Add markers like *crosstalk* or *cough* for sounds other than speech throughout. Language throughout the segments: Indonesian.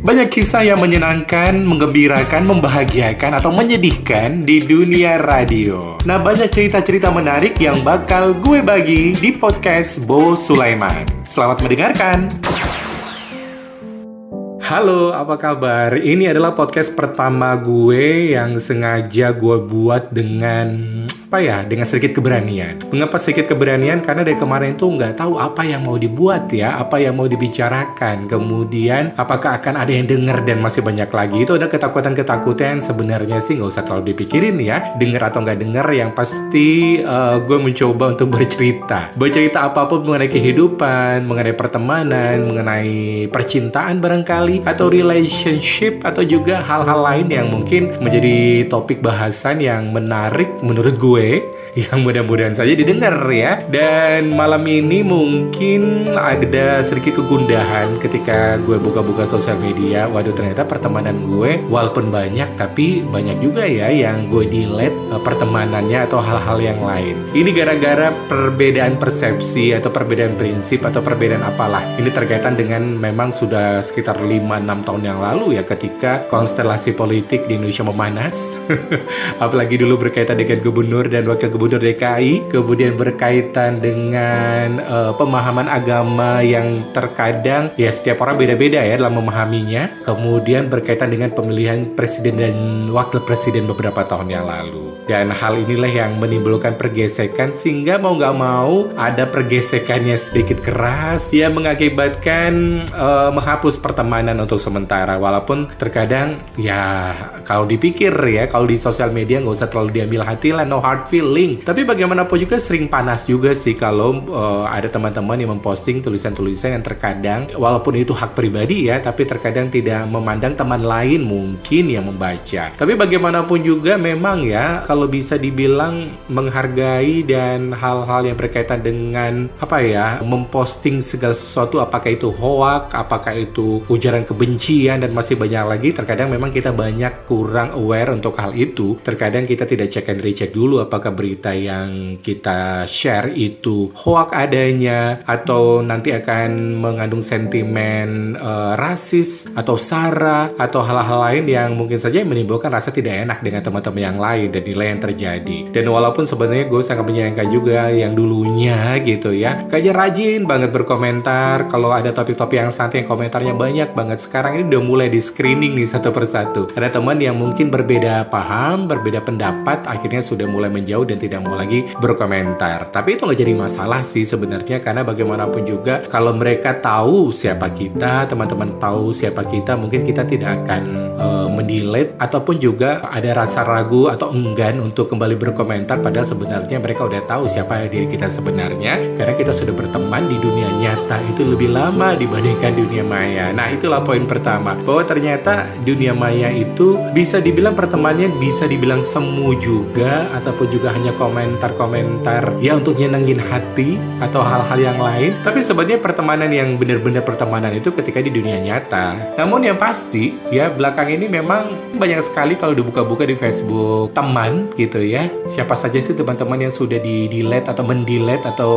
Banyak kisah yang menyenangkan, menggembirakan, membahagiakan, atau menyedihkan di dunia radio. Nah, banyak cerita-cerita menarik yang bakal gue bagi di podcast Bo Sulaiman. Selamat mendengarkan. Halo, apa kabar? Ini adalah podcast pertama gue yang sengaja gue buat dengan apa ya dengan sedikit keberanian. Mengapa sedikit keberanian? Karena dari kemarin tuh nggak tahu apa yang mau dibuat ya, apa yang mau dibicarakan. Kemudian apakah akan ada yang denger dan masih banyak lagi. Itu ada ketakutan-ketakutan sebenarnya sih nggak usah terlalu dipikirin ya. Denger atau nggak denger yang pasti uh, gue mencoba untuk *laughs* bercerita. Bercerita apa pun mengenai kehidupan, mengenai pertemanan, mengenai percintaan barangkali atau relationship atau juga hal-hal lain yang mungkin menjadi topik bahasan yang menarik menurut gue gue yang mudah-mudahan saja didengar ya. Dan malam ini mungkin ada sedikit kegundahan ketika gue buka-buka sosial media. Waduh ternyata pertemanan gue walaupun banyak tapi banyak juga ya yang gue delete uh, pertemanannya atau hal-hal yang lain. Ini gara-gara perbedaan persepsi atau perbedaan prinsip atau perbedaan apalah. Ini terkaitan dengan memang sudah sekitar 5-6 tahun yang lalu ya ketika konstelasi politik di Indonesia memanas. *laughs* Apalagi dulu berkaitan dengan gubernur dan Wakil Gubernur DKI, kemudian berkaitan dengan uh, pemahaman agama yang terkadang ya setiap orang beda-beda ya dalam memahaminya, kemudian berkaitan dengan pemilihan presiden dan wakil presiden beberapa tahun yang lalu. Dan hal inilah yang menimbulkan pergesekan sehingga mau nggak mau ada pergesekannya sedikit keras yang mengakibatkan uh, menghapus pertemanan untuk sementara walaupun terkadang ya kalau dipikir ya kalau di sosial media nggak usah terlalu diambil hati lah no hard hard feeling. Tapi bagaimanapun juga sering panas juga sih kalau uh, ada teman-teman yang memposting tulisan-tulisan yang terkadang walaupun itu hak pribadi ya, tapi terkadang tidak memandang teman lain mungkin yang membaca. Tapi bagaimanapun juga memang ya kalau bisa dibilang menghargai dan hal-hal yang berkaitan dengan apa ya memposting segala sesuatu apakah itu hoak, apakah itu ujaran kebencian dan masih banyak lagi terkadang memang kita banyak kurang aware untuk hal itu. Terkadang kita tidak cek and recheck dulu apakah berita yang kita share itu hoax adanya atau nanti akan mengandung sentimen uh, rasis atau sara atau hal-hal lain yang mungkin saja menimbulkan rasa tidak enak dengan teman-teman yang lain dan nilai yang terjadi. Dan walaupun sebenarnya gue sangat menyayangkan juga yang dulunya gitu ya, kayaknya rajin banget berkomentar kalau ada topik-topik yang santai yang komentarnya banyak banget. Sekarang ini udah mulai di screening nih satu persatu. Ada teman yang mungkin berbeda paham, berbeda pendapat, akhirnya sudah mulai menjauh dan tidak mau lagi berkomentar. Tapi itu nggak jadi masalah sih sebenarnya karena bagaimanapun juga kalau mereka tahu siapa kita, teman-teman tahu siapa kita, mungkin kita tidak akan uh, mendelete ataupun juga ada rasa ragu atau enggan untuk kembali berkomentar padahal sebenarnya mereka udah tahu siapa diri kita sebenarnya karena kita sudah berteman di dunia nyata itu lebih lama dibandingkan dunia maya. Nah, itulah poin pertama bahwa ternyata dunia maya itu bisa dibilang pertemanannya bisa dibilang semu juga ataupun juga hanya komentar-komentar ya untuk nyenengin hati atau hal-hal yang lain. Tapi sebenarnya pertemanan yang benar-benar pertemanan itu ketika di dunia nyata. Namun yang pasti ya belakang ini memang banyak sekali kalau dibuka-buka di Facebook teman gitu ya. Siapa saja sih teman-teman yang sudah di delete atau mendelete atau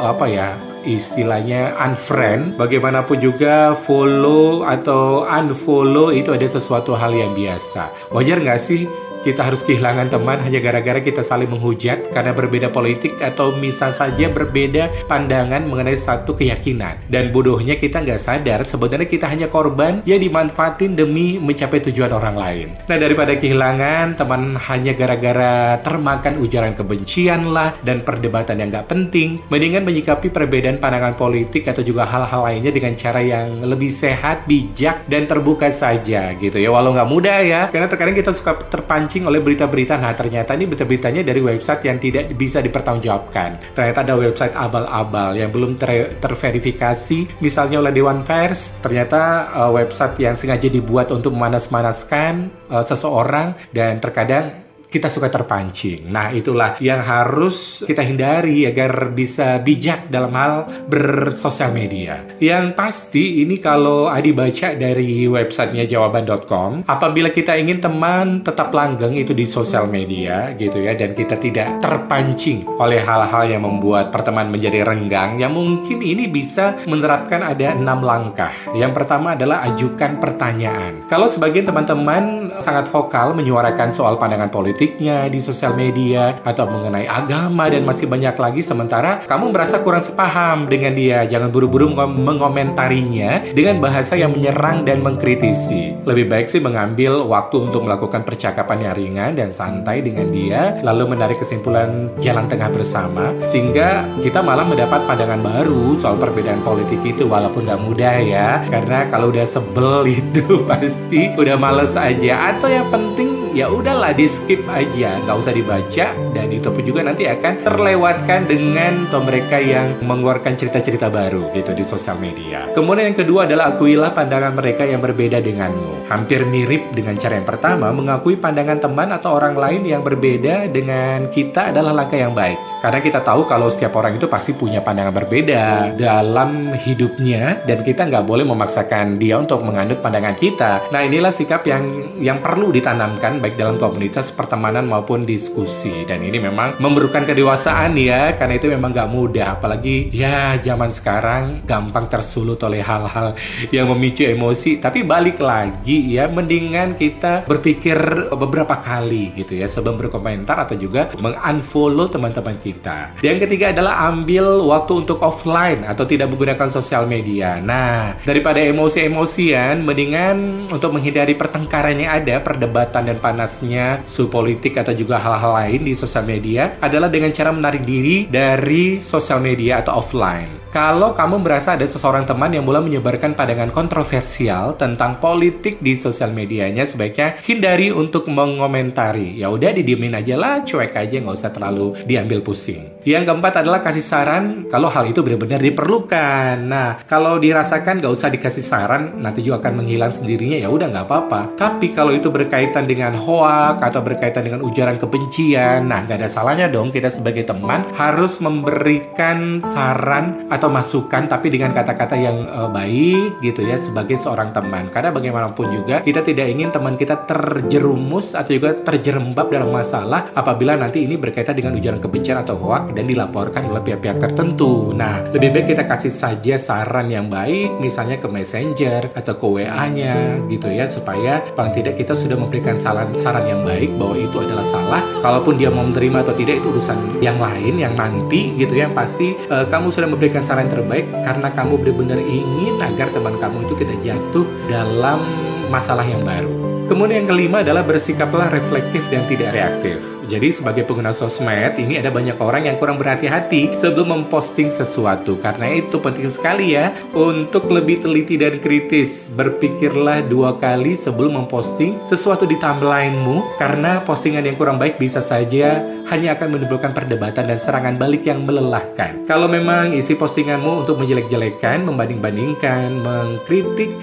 apa ya istilahnya unfriend bagaimanapun juga follow atau unfollow itu ada sesuatu hal yang biasa wajar nggak sih kita harus kehilangan teman hanya gara-gara kita saling menghujat karena berbeda politik atau misal saja berbeda pandangan mengenai satu keyakinan. Dan bodohnya kita nggak sadar sebenarnya kita hanya korban yang dimanfaatin demi mencapai tujuan orang lain. Nah daripada kehilangan teman hanya gara-gara termakan ujaran kebencian lah dan perdebatan yang nggak penting, mendingan menyikapi perbedaan pandangan politik atau juga hal-hal lainnya dengan cara yang lebih sehat, bijak, dan terbuka saja gitu ya. Walau nggak mudah ya, karena terkadang kita suka terpancing dipancing oleh berita-berita. Nah, ternyata ini berita-beritanya dari website yang tidak bisa dipertanggungjawabkan. Ternyata ada website abal-abal yang belum ter terverifikasi, misalnya oleh Dewan Pers. Ternyata uh, website yang sengaja dibuat untuk memanas-manaskan uh, seseorang dan terkadang kita suka terpancing. Nah, itulah yang harus kita hindari agar bisa bijak dalam hal bersosial media. Yang pasti ini kalau Adi baca dari websitenya jawaban.com, apabila kita ingin teman tetap langgeng itu di sosial media gitu ya dan kita tidak terpancing oleh hal-hal yang membuat pertemanan menjadi renggang, yang mungkin ini bisa menerapkan ada enam langkah. Yang pertama adalah ajukan pertanyaan. Kalau sebagian teman-teman sangat vokal menyuarakan soal pandangan politiknya di sosial media atau mengenai agama dan masih banyak lagi. Sementara kamu merasa kurang sepaham dengan dia, jangan buru-buru mengomentarinya dengan bahasa yang menyerang dan mengkritisi. Lebih baik sih mengambil waktu untuk melakukan percakapan yang ringan dan santai dengan dia, lalu menarik kesimpulan jalan tengah bersama, sehingga kita malah mendapat pandangan baru soal perbedaan politik itu, walaupun gak mudah ya, karena kalau udah sebel *laughs* itu pasti udah males aja, atau yang penting ya udahlah di skip aja. Nggak usah dibaca dan itu pun juga nanti akan terlewatkan dengan atau mereka yang mengeluarkan cerita-cerita baru gitu di sosial media. Kemudian yang kedua adalah akuilah pandangan mereka yang berbeda denganmu. Hampir mirip dengan cara yang pertama mengakui pandangan teman atau orang lain yang berbeda dengan kita adalah langkah yang baik. Karena kita tahu kalau setiap orang itu pasti punya pandangan berbeda dalam hidupnya dan kita nggak boleh memaksakan dia untuk menganut pandangan kita. Nah inilah sikap yang yang perlu ditanamkan baik dalam komunitas pertemanan maupun diskusi. Dan ini memang memerlukan kedewasaan ya karena itu memang gak mudah. Apalagi ya zaman sekarang gampang tersulut oleh hal-hal yang memicu emosi. Tapi balik lagi ya mendingan kita berpikir beberapa kali gitu ya sebelum berkomentar atau juga mengunfollow teman-teman kita. Yang ketiga adalah ambil waktu untuk offline atau tidak menggunakan sosial media. Nah daripada emosi-emosian mendingan untuk menghindari pertengkaran yang ada perdebatan dan panasnya su politik atau juga hal-hal lain di sosial media adalah dengan cara menarik diri dari sosial media atau offline. Kalau kamu merasa ada seseorang teman yang mulai menyebarkan pandangan kontroversial tentang politik di sosial medianya, sebaiknya hindari untuk mengomentari. Ya udah didiemin aja lah, cuek aja, nggak usah terlalu diambil pusing. Yang keempat adalah kasih saran kalau hal itu benar-benar diperlukan. Nah, kalau dirasakan nggak usah dikasih saran, nanti juga akan menghilang sendirinya. Ya udah nggak apa-apa. Tapi kalau itu berkaitan dengan hoak atau berkaitan dengan ujaran kebencian, nah nggak ada salahnya dong kita sebagai teman harus memberikan saran atau atau masukan tapi dengan kata-kata yang uh, baik gitu ya sebagai seorang teman karena bagaimanapun juga kita tidak ingin teman kita terjerumus atau juga terjerembab dalam masalah apabila nanti ini berkaitan dengan ujaran kebencian atau hoak dan dilaporkan oleh pihak-pihak tertentu nah lebih baik kita kasih saja saran yang baik misalnya ke messenger atau ke WA-nya gitu ya supaya paling tidak kita sudah memberikan saran saran yang baik bahwa itu adalah salah kalaupun dia mau menerima atau tidak itu urusan yang lain yang nanti gitu ya pasti uh, kamu sudah memberikan saran terbaik karena kamu benar-benar ingin agar teman kamu itu tidak jatuh dalam masalah yang baru. Kemudian yang kelima adalah bersikaplah reflektif dan tidak reaktif. Jadi sebagai pengguna sosmed ini ada banyak orang yang kurang berhati-hati sebelum memposting sesuatu. Karena itu penting sekali ya untuk lebih teliti dan kritis. Berpikirlah dua kali sebelum memposting sesuatu di timelinemu karena postingan yang kurang baik bisa saja hanya akan menimbulkan perdebatan dan serangan balik yang melelahkan. Kalau memang isi postinganmu untuk menjelek-jelekan, membanding-bandingkan, mengkritik,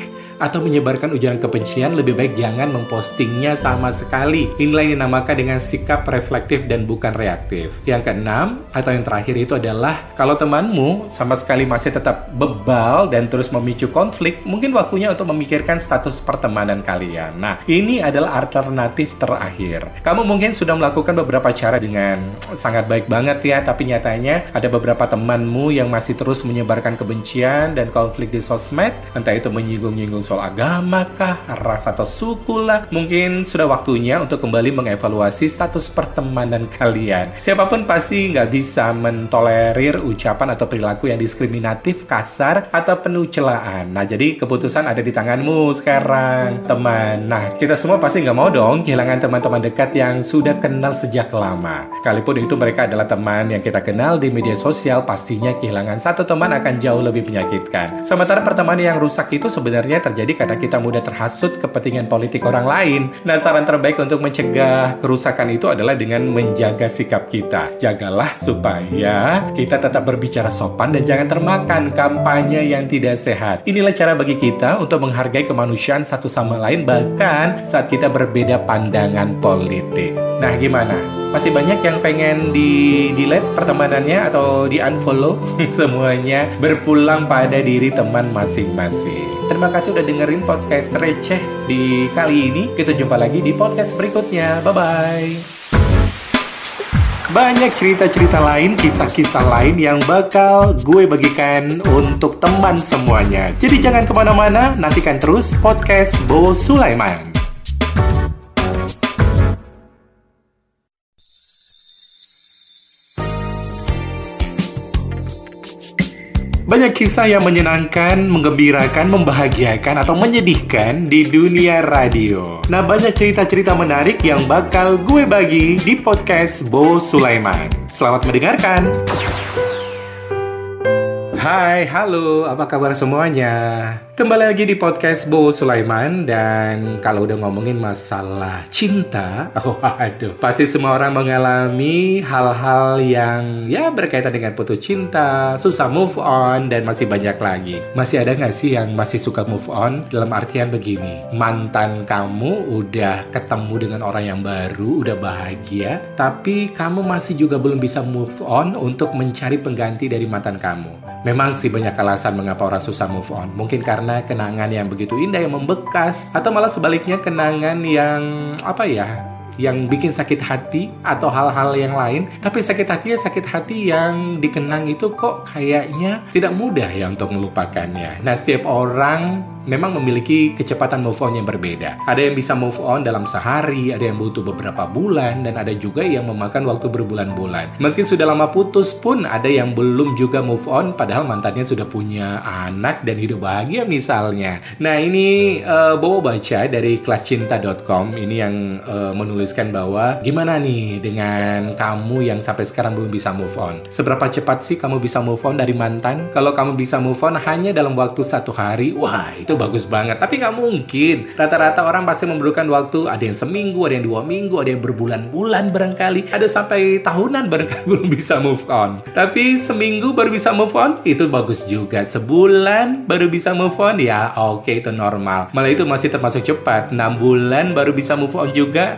atau menyebarkan ujaran kebencian, lebih baik jangan mempostingnya sama sekali. Inilah yang dinamakan dengan sikap reflektif dan bukan reaktif. Yang keenam, atau yang terakhir itu adalah kalau temanmu sama sekali masih tetap bebal dan terus memicu konflik, mungkin waktunya untuk memikirkan status pertemanan kalian. Nah, ini adalah alternatif terakhir. Kamu mungkin sudah melakukan beberapa cara dengan sangat baik banget ya, tapi nyatanya ada beberapa temanmu yang masih terus menyebarkan kebencian dan konflik di sosmed, entah itu menyinggung-nyinggung soal agama kah, ras atau suku lah. Mungkin sudah waktunya untuk kembali mengevaluasi status pertemanan kalian. Siapa pun pasti nggak bisa mentolerir ucapan atau perilaku yang diskriminatif, kasar, atau penuh celaan. Nah, jadi keputusan ada di tanganmu sekarang, teman. Nah, kita semua pasti nggak mau dong kehilangan teman-teman dekat yang sudah kenal sejak lama. Sekalipun itu mereka adalah teman yang kita kenal di media sosial, pastinya kehilangan satu teman akan jauh lebih menyakitkan. Sementara pertemanan yang rusak itu sebenarnya terjadi terjadi karena kita mudah terhasut kepentingan politik orang lain. Nah, saran terbaik untuk mencegah kerusakan itu adalah dengan menjaga sikap kita. Jagalah supaya kita tetap berbicara sopan dan jangan termakan kampanye yang tidak sehat. Inilah cara bagi kita untuk menghargai kemanusiaan satu sama lain bahkan saat kita berbeda pandangan politik. Nah, gimana? masih banyak yang pengen di delete pertemanannya atau di unfollow *laughs* semuanya berpulang pada diri teman masing-masing. Terima kasih udah dengerin podcast receh di kali ini. Kita jumpa lagi di podcast berikutnya. Bye bye. Banyak cerita-cerita lain, kisah-kisah lain yang bakal gue bagikan untuk teman semuanya. Jadi jangan ke mana-mana, nantikan terus podcast Bo Sulaiman. Banyak kisah yang menyenangkan, menggembirakan, membahagiakan, atau menyedihkan di dunia radio. Nah, banyak cerita-cerita menarik yang bakal gue bagi di podcast Bo Sulaiman. Selamat mendengarkan! Hai, halo, apa kabar semuanya? Kembali lagi di podcast Bo Sulaiman dan kalau udah ngomongin masalah cinta, *laughs* oh pasti semua orang mengalami hal-hal yang ya berkaitan dengan putus cinta, susah move on dan masih banyak lagi. Masih ada nggak sih yang masih suka move on? Dalam artian begini, mantan kamu udah ketemu dengan orang yang baru, udah bahagia, tapi kamu masih juga belum bisa move on untuk mencari pengganti dari mantan kamu. Memang sih banyak alasan mengapa orang susah move on. Mungkin karena kenangan yang begitu indah yang membekas atau malah sebaliknya kenangan yang apa ya yang bikin sakit hati atau hal-hal yang lain tapi sakit hati ya sakit hati yang dikenang itu kok kayaknya tidak mudah ya untuk melupakannya nah setiap orang memang memiliki kecepatan move on yang berbeda. Ada yang bisa move on dalam sehari, ada yang butuh beberapa bulan, dan ada juga yang memakan waktu berbulan-bulan. Meski sudah lama putus pun ada yang belum juga move on, padahal mantannya sudah punya anak dan hidup bahagia misalnya. Nah ini uh, bawa baca dari kelascinta.com ini yang uh, menuliskan bahwa gimana nih dengan kamu yang sampai sekarang belum bisa move on. Seberapa cepat sih kamu bisa move on dari mantan? Kalau kamu bisa move on hanya dalam waktu satu hari, wah itu itu bagus banget. Tapi nggak mungkin. Rata-rata orang pasti memerlukan waktu. Ada yang seminggu, ada yang dua minggu, ada yang berbulan-bulan barangkali. Ada sampai tahunan barangkali *laughs* belum bisa move on. Tapi seminggu baru bisa move on, itu bagus juga. Sebulan baru bisa move on, ya oke okay, itu normal. Malah itu masih termasuk cepat. 6 bulan baru bisa move on juga,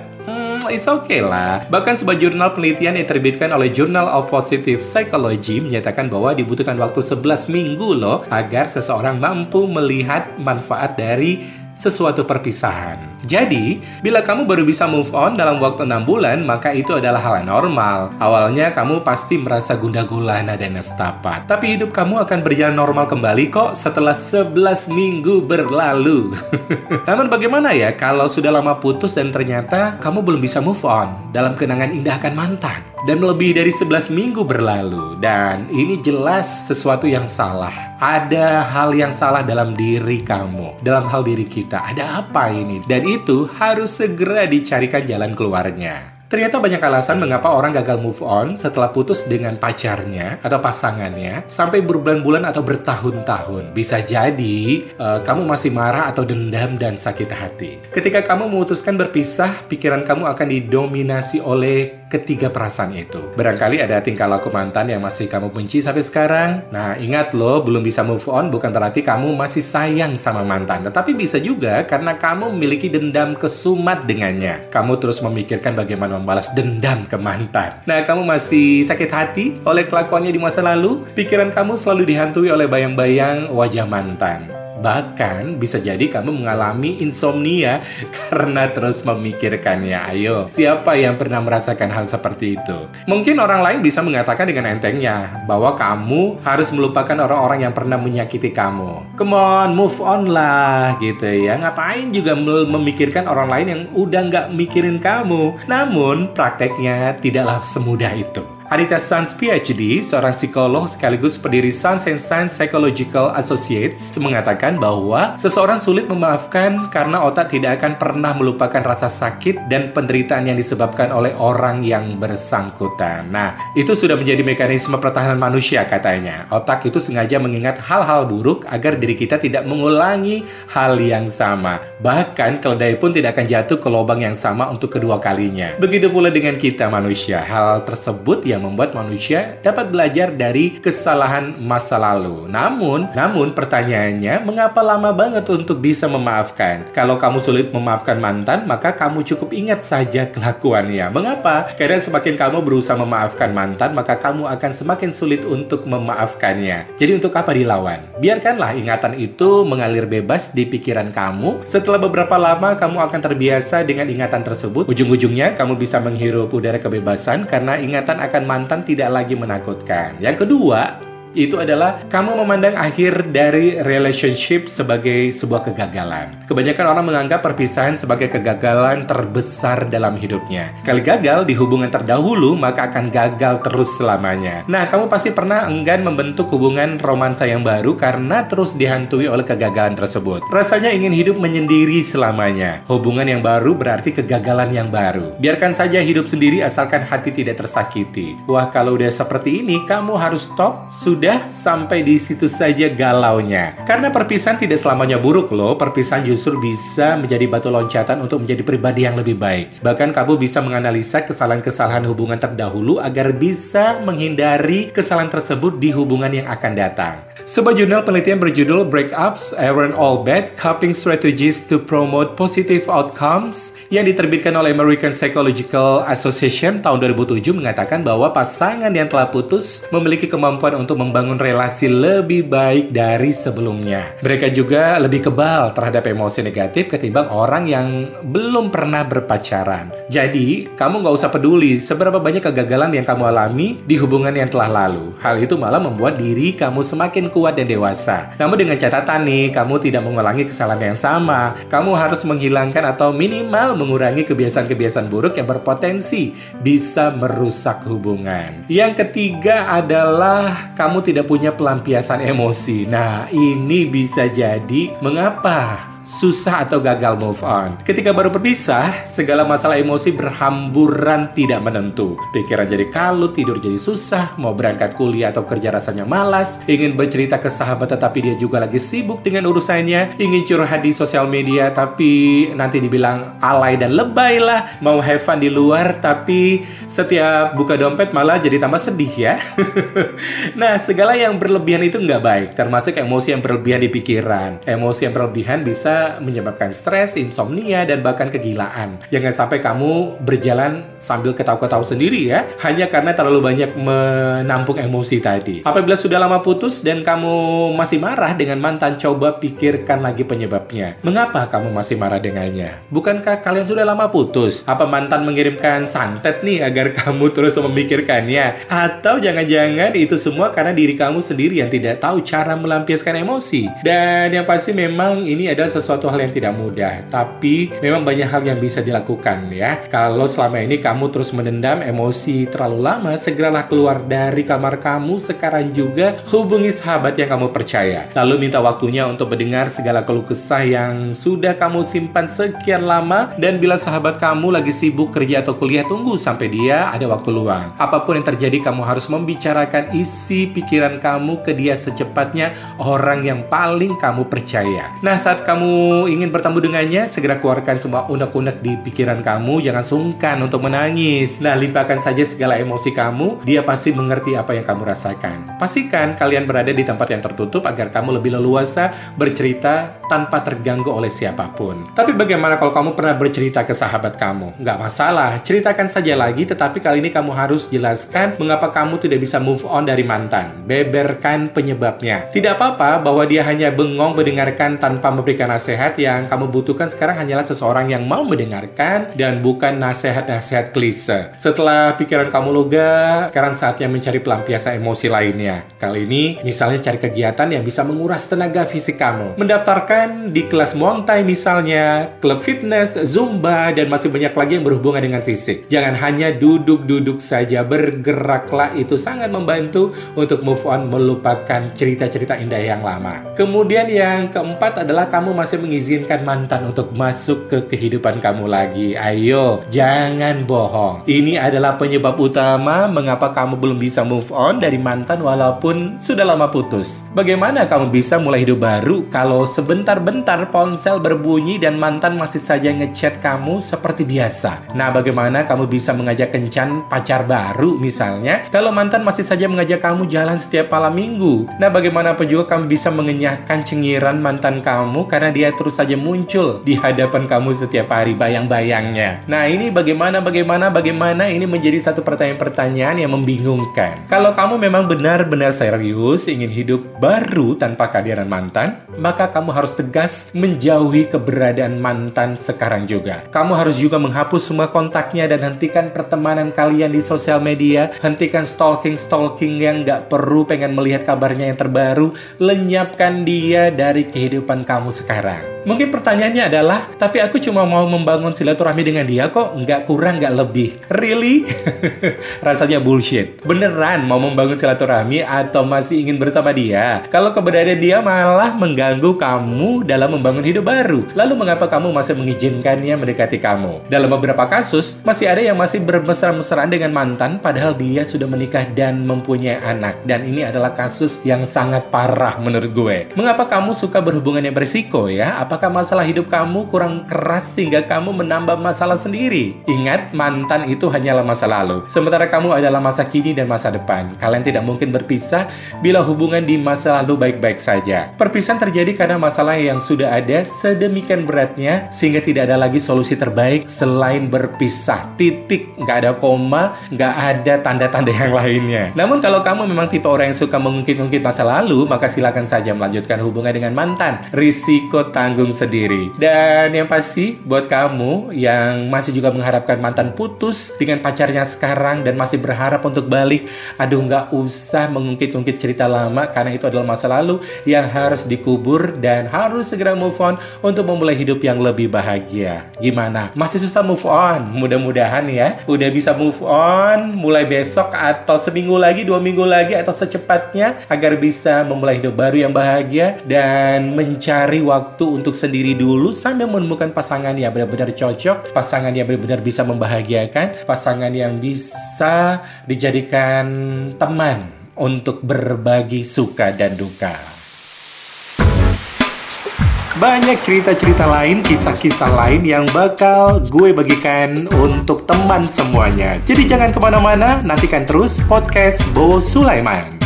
it's okay lah. Bahkan sebuah jurnal penelitian yang terbitkan oleh Journal of Positive Psychology menyatakan bahwa dibutuhkan waktu 11 minggu loh agar seseorang mampu melihat manfaat dari sesuatu perpisahan. Jadi, bila kamu baru bisa move on dalam waktu 6 bulan, maka itu adalah hal yang normal. Awalnya kamu pasti merasa gundah gulana dan nestapa. Tapi hidup kamu akan berjalan normal kembali kok setelah 11 minggu berlalu. *laughs* Namun bagaimana ya kalau sudah lama putus dan ternyata kamu belum bisa move on dalam kenangan indah akan mantan? Dan lebih dari 11 minggu berlalu Dan ini jelas sesuatu yang salah Ada hal yang salah dalam diri kamu Dalam hal diri kita Ada apa ini? Dan itu harus segera dicarikan jalan keluarnya Ternyata banyak alasan mengapa orang gagal move on setelah putus dengan pacarnya atau pasangannya sampai berbulan-bulan atau bertahun-tahun. Bisa jadi uh, kamu masih marah atau dendam dan sakit hati. Ketika kamu memutuskan berpisah, pikiran kamu akan didominasi oleh ketiga perasaan itu. Barangkali ada tingkah laku mantan yang masih kamu benci sampai sekarang. Nah, ingat loh, belum bisa move on bukan berarti kamu masih sayang sama mantan. Tetapi bisa juga karena kamu memiliki dendam kesumat dengannya. Kamu terus memikirkan bagaimana membalas dendam ke mantan. Nah, kamu masih sakit hati oleh kelakuannya di masa lalu? Pikiran kamu selalu dihantui oleh bayang-bayang wajah mantan. Bahkan bisa jadi kamu mengalami insomnia *laughs* karena terus memikirkannya. Ayo, siapa yang pernah merasakan hal seperti itu? Mungkin orang lain bisa mengatakan dengan entengnya bahwa kamu harus melupakan orang-orang yang pernah menyakiti kamu. Come on, move on lah gitu ya. Ngapain juga memikirkan orang lain yang udah nggak mikirin kamu? Namun prakteknya tidaklah semudah itu. Anita Sans PhD, seorang psikolog sekaligus pendiri Sans and Science Psychological Associates, mengatakan bahwa seseorang sulit memaafkan karena otak tidak akan pernah melupakan rasa sakit dan penderitaan yang disebabkan oleh orang yang bersangkutan. Nah, itu sudah menjadi mekanisme pertahanan manusia katanya. Otak itu sengaja mengingat hal-hal buruk agar diri kita tidak mengulangi hal yang sama. Bahkan keledai pun tidak akan jatuh ke lubang yang sama untuk kedua kalinya. Begitu pula dengan kita manusia. Hal tersebut ya yang membuat manusia dapat belajar dari kesalahan masa lalu. Namun, namun pertanyaannya, mengapa lama banget untuk bisa memaafkan? Kalau kamu sulit memaafkan mantan, maka kamu cukup ingat saja kelakuannya. Mengapa? Karena semakin kamu berusaha memaafkan mantan, maka kamu akan semakin sulit untuk memaafkannya. Jadi untuk apa dilawan? Biarkanlah ingatan itu mengalir bebas di pikiran kamu. Setelah beberapa lama kamu akan terbiasa dengan ingatan tersebut. Ujung-ujungnya kamu bisa menghirup udara kebebasan karena ingatan akan mantan tidak lagi menakutkan. Yang kedua, itu adalah kamu memandang akhir dari relationship sebagai sebuah kegagalan. Kebanyakan orang menganggap perpisahan sebagai kegagalan terbesar dalam hidupnya. Sekali gagal di hubungan terdahulu, maka akan gagal terus selamanya. Nah, kamu pasti pernah enggan membentuk hubungan romansa yang baru karena terus dihantui oleh kegagalan tersebut. Rasanya ingin hidup menyendiri selamanya. Hubungan yang baru berarti kegagalan yang baru. Biarkan saja hidup sendiri asalkan hati tidak tersakiti. Wah, kalau udah seperti ini, kamu harus stop, sudah sudah sampai di situ saja galaunya. Karena perpisahan tidak selamanya buruk loh, perpisahan justru bisa menjadi batu loncatan untuk menjadi pribadi yang lebih baik. Bahkan kamu bisa menganalisa kesalahan-kesalahan hubungan terdahulu agar bisa menghindari kesalahan tersebut di hubungan yang akan datang. Sebuah jurnal penelitian berjudul Breakups Aren't All Bad Coping Strategies to Promote Positive Outcomes yang diterbitkan oleh American Psychological Association tahun 2007 mengatakan bahwa pasangan yang telah putus memiliki kemampuan untuk membangun relasi lebih baik dari sebelumnya. Mereka juga lebih kebal terhadap emosi negatif ketimbang orang yang belum pernah berpacaran. Jadi, kamu nggak usah peduli seberapa banyak kegagalan yang kamu alami di hubungan yang telah lalu. Hal itu malah membuat diri kamu semakin kuat dan dewasa. Namun dengan catatan nih, kamu tidak mengulangi kesalahan yang sama. Kamu harus menghilangkan atau minimal mengurangi kebiasaan-kebiasaan buruk yang berpotensi bisa merusak hubungan. Yang ketiga adalah kamu tidak punya pelampiasan emosi. Nah, ini bisa jadi mengapa susah atau gagal move on. Ketika baru berpisah, segala masalah emosi berhamburan tidak menentu. Pikiran jadi kalut, tidur jadi susah, mau berangkat kuliah atau kerja rasanya malas, ingin bercerita ke sahabat tetapi dia juga lagi sibuk dengan urusannya, ingin curhat di sosial media tapi nanti dibilang alay dan lebay lah, mau have fun di luar tapi setiap buka dompet malah jadi tambah sedih ya. *laughs* nah, segala yang berlebihan itu nggak baik, termasuk emosi yang berlebihan di pikiran. Emosi yang berlebihan bisa menyebabkan stres, insomnia, dan bahkan kegilaan. Jangan sampai kamu berjalan sambil ketawa-ketawa sendiri ya, hanya karena terlalu banyak menampung emosi tadi. Apabila sudah lama putus dan kamu masih marah dengan mantan, coba pikirkan lagi penyebabnya. Mengapa kamu masih marah dengannya? Bukankah kalian sudah lama putus? Apa mantan mengirimkan santet nih agar *laughs* kamu terus memikirkannya? Atau jangan-jangan itu semua karena diri kamu sendiri yang tidak tahu cara melampiaskan emosi? Dan yang pasti memang ini adalah sesuatu sesuatu hal yang tidak mudah, tapi memang banyak hal yang bisa dilakukan ya. Kalau selama ini kamu terus menendam emosi terlalu lama, segeralah keluar dari kamar kamu sekarang juga hubungi sahabat yang kamu percaya. Lalu minta waktunya untuk mendengar segala keluh kesah yang sudah kamu simpan sekian lama dan bila sahabat kamu lagi sibuk kerja atau kuliah, tunggu sampai dia ada waktu luang. Apa pun yang terjadi, kamu harus membicarakan isi pikiran kamu ke dia secepatnya orang yang paling kamu percaya. Nah, saat kamu ingin bertemu dengannya, segera keluarkan semua unek-unek di pikiran kamu. Jangan sungkan untuk menangis. Nah, limpahkan saja segala emosi kamu. Dia pasti mengerti apa yang kamu rasakan. Pastikan kalian berada di tempat yang tertutup agar kamu lebih leluasa bercerita tanpa terganggu oleh siapa pun. Tapi bagaimana kalau kamu pernah bercerita ke sahabat kamu? Nggak masalah, ceritakan saja lagi, tetapi kali ini kamu harus jelaskan mengapa kamu tidak bisa move on dari mantan. Beberkan penyebabnya. Tidak apa-apa bahwa dia hanya bengong mendengarkan tanpa memberikan nasihat nasihat yang kamu butuhkan sekarang hanyalah seseorang yang mau mendengarkan dan bukan nasihat-nasihat klise. Setelah pikiran kamu lega, sekarang saatnya mencari pelampiasan emosi lainnya. Kali ini, misalnya cari kegiatan yang bisa menguras tenaga fisik kamu. Mendaftarkan di kelas Muay misalnya, klub fitness, zumba, dan masih banyak lagi yang berhubungan dengan fisik. Jangan hanya duduk-duduk saja, bergeraklah itu sangat membantu untuk move on melupakan cerita-cerita indah yang lama. Kemudian yang keempat adalah kamu masih mengizinkan mantan untuk masuk ke kehidupan kamu lagi. Ayo, jangan bohong. Ini adalah penyebab utama mengapa kamu belum bisa move on dari mantan walaupun sudah lama putus. Bagaimana kamu bisa mulai hidup baru kalau sebentar-bentar ponsel berbunyi dan mantan masih saja ngechat kamu seperti biasa? Nah, bagaimana kamu bisa mengajak kencan pacar baru misalnya kalau mantan masih saja mengajak kamu jalan setiap malam minggu? Nah, bagaimanapun juga kamu bisa mengenyahkan cengiran mantan kamu karena dia terus saja muncul di hadapan kamu setiap hari bayang-bayangnya. Nah, ini bagaimana, bagaimana, bagaimana ini menjadi satu pertanyaan-pertanyaan yang membingungkan. Kalau kamu memang benar-benar serius ingin hidup baru tanpa kehadiran mantan, maka kamu harus tegas menjauhi keberadaan mantan sekarang juga. Kamu harus juga menghapus semua kontaknya dan hentikan pertemanan kalian di sosial media, hentikan stalking-stalking yang nggak perlu pengen melihat kabarnya yang terbaru, lenyapkan dia dari kehidupan kamu sekarang. rằng Mungkin pertanyaannya adalah, tapi aku cuma mau membangun silaturahmi dengan dia kok, nggak kurang, nggak lebih. Really? *laughs* Rasanya bullshit. Beneran mau membangun silaturahmi atau masih ingin bersama dia? Kalau keberadaan dia malah mengganggu kamu dalam membangun hidup baru. Lalu mengapa kamu masih mengizinkannya mendekati kamu? Dalam beberapa kasus, masih ada yang masih bermesra-mesraan dengan mantan padahal dia sudah menikah dan mempunyai anak. Dan ini adalah kasus yang sangat parah menurut gue. Mengapa kamu suka berhubungan yang berisiko ya? Apa Apakah masalah hidup kamu kurang keras sehingga kamu menambah masalah sendiri? Ingat, mantan itu hanyalah masa lalu. Sementara kamu adalah masa kini dan masa depan. Kalian tidak mungkin berpisah bila hubungan di masa lalu baik-baik saja. Perpisahan terjadi karena masalah yang sudah ada sedemikian beratnya sehingga tidak ada lagi solusi terbaik selain berpisah. Titik, nggak ada koma, nggak ada tanda-tanda yang lainnya. Namun kalau kamu memang tipe orang yang suka mengungkit-ungkit masa lalu, maka silakan saja melanjutkan hubungan dengan mantan. Risiko tanggung sendiri. Dan yang pasti buat kamu yang masih juga mengharapkan mantan putus dengan pacarnya sekarang dan masih berharap untuk balik, aduh nggak usah mengungkit-ungkit cerita lama karena itu adalah masa lalu yang harus dikubur dan harus segera move on untuk memulai hidup yang lebih bahagia. Gimana? Masih susah move on? Mudah-mudahan ya udah bisa move on mulai besok atau seminggu lagi, dua minggu lagi atau secepatnya agar bisa memulai hidup baru yang bahagia dan mencari waktu untuk sendiri dulu sambil menemukan pasangan yang benar-benar cocok, pasangan yang benar-benar bisa membahagiakan, pasangan yang bisa dijadikan teman untuk berbagi suka dan duka. Banyak cerita-cerita lain, kisah-kisah lain yang bakal gue bagikan untuk teman semuanya. Jadi jangan ke mana-mana, nantikan terus podcast Bo Sulaiman.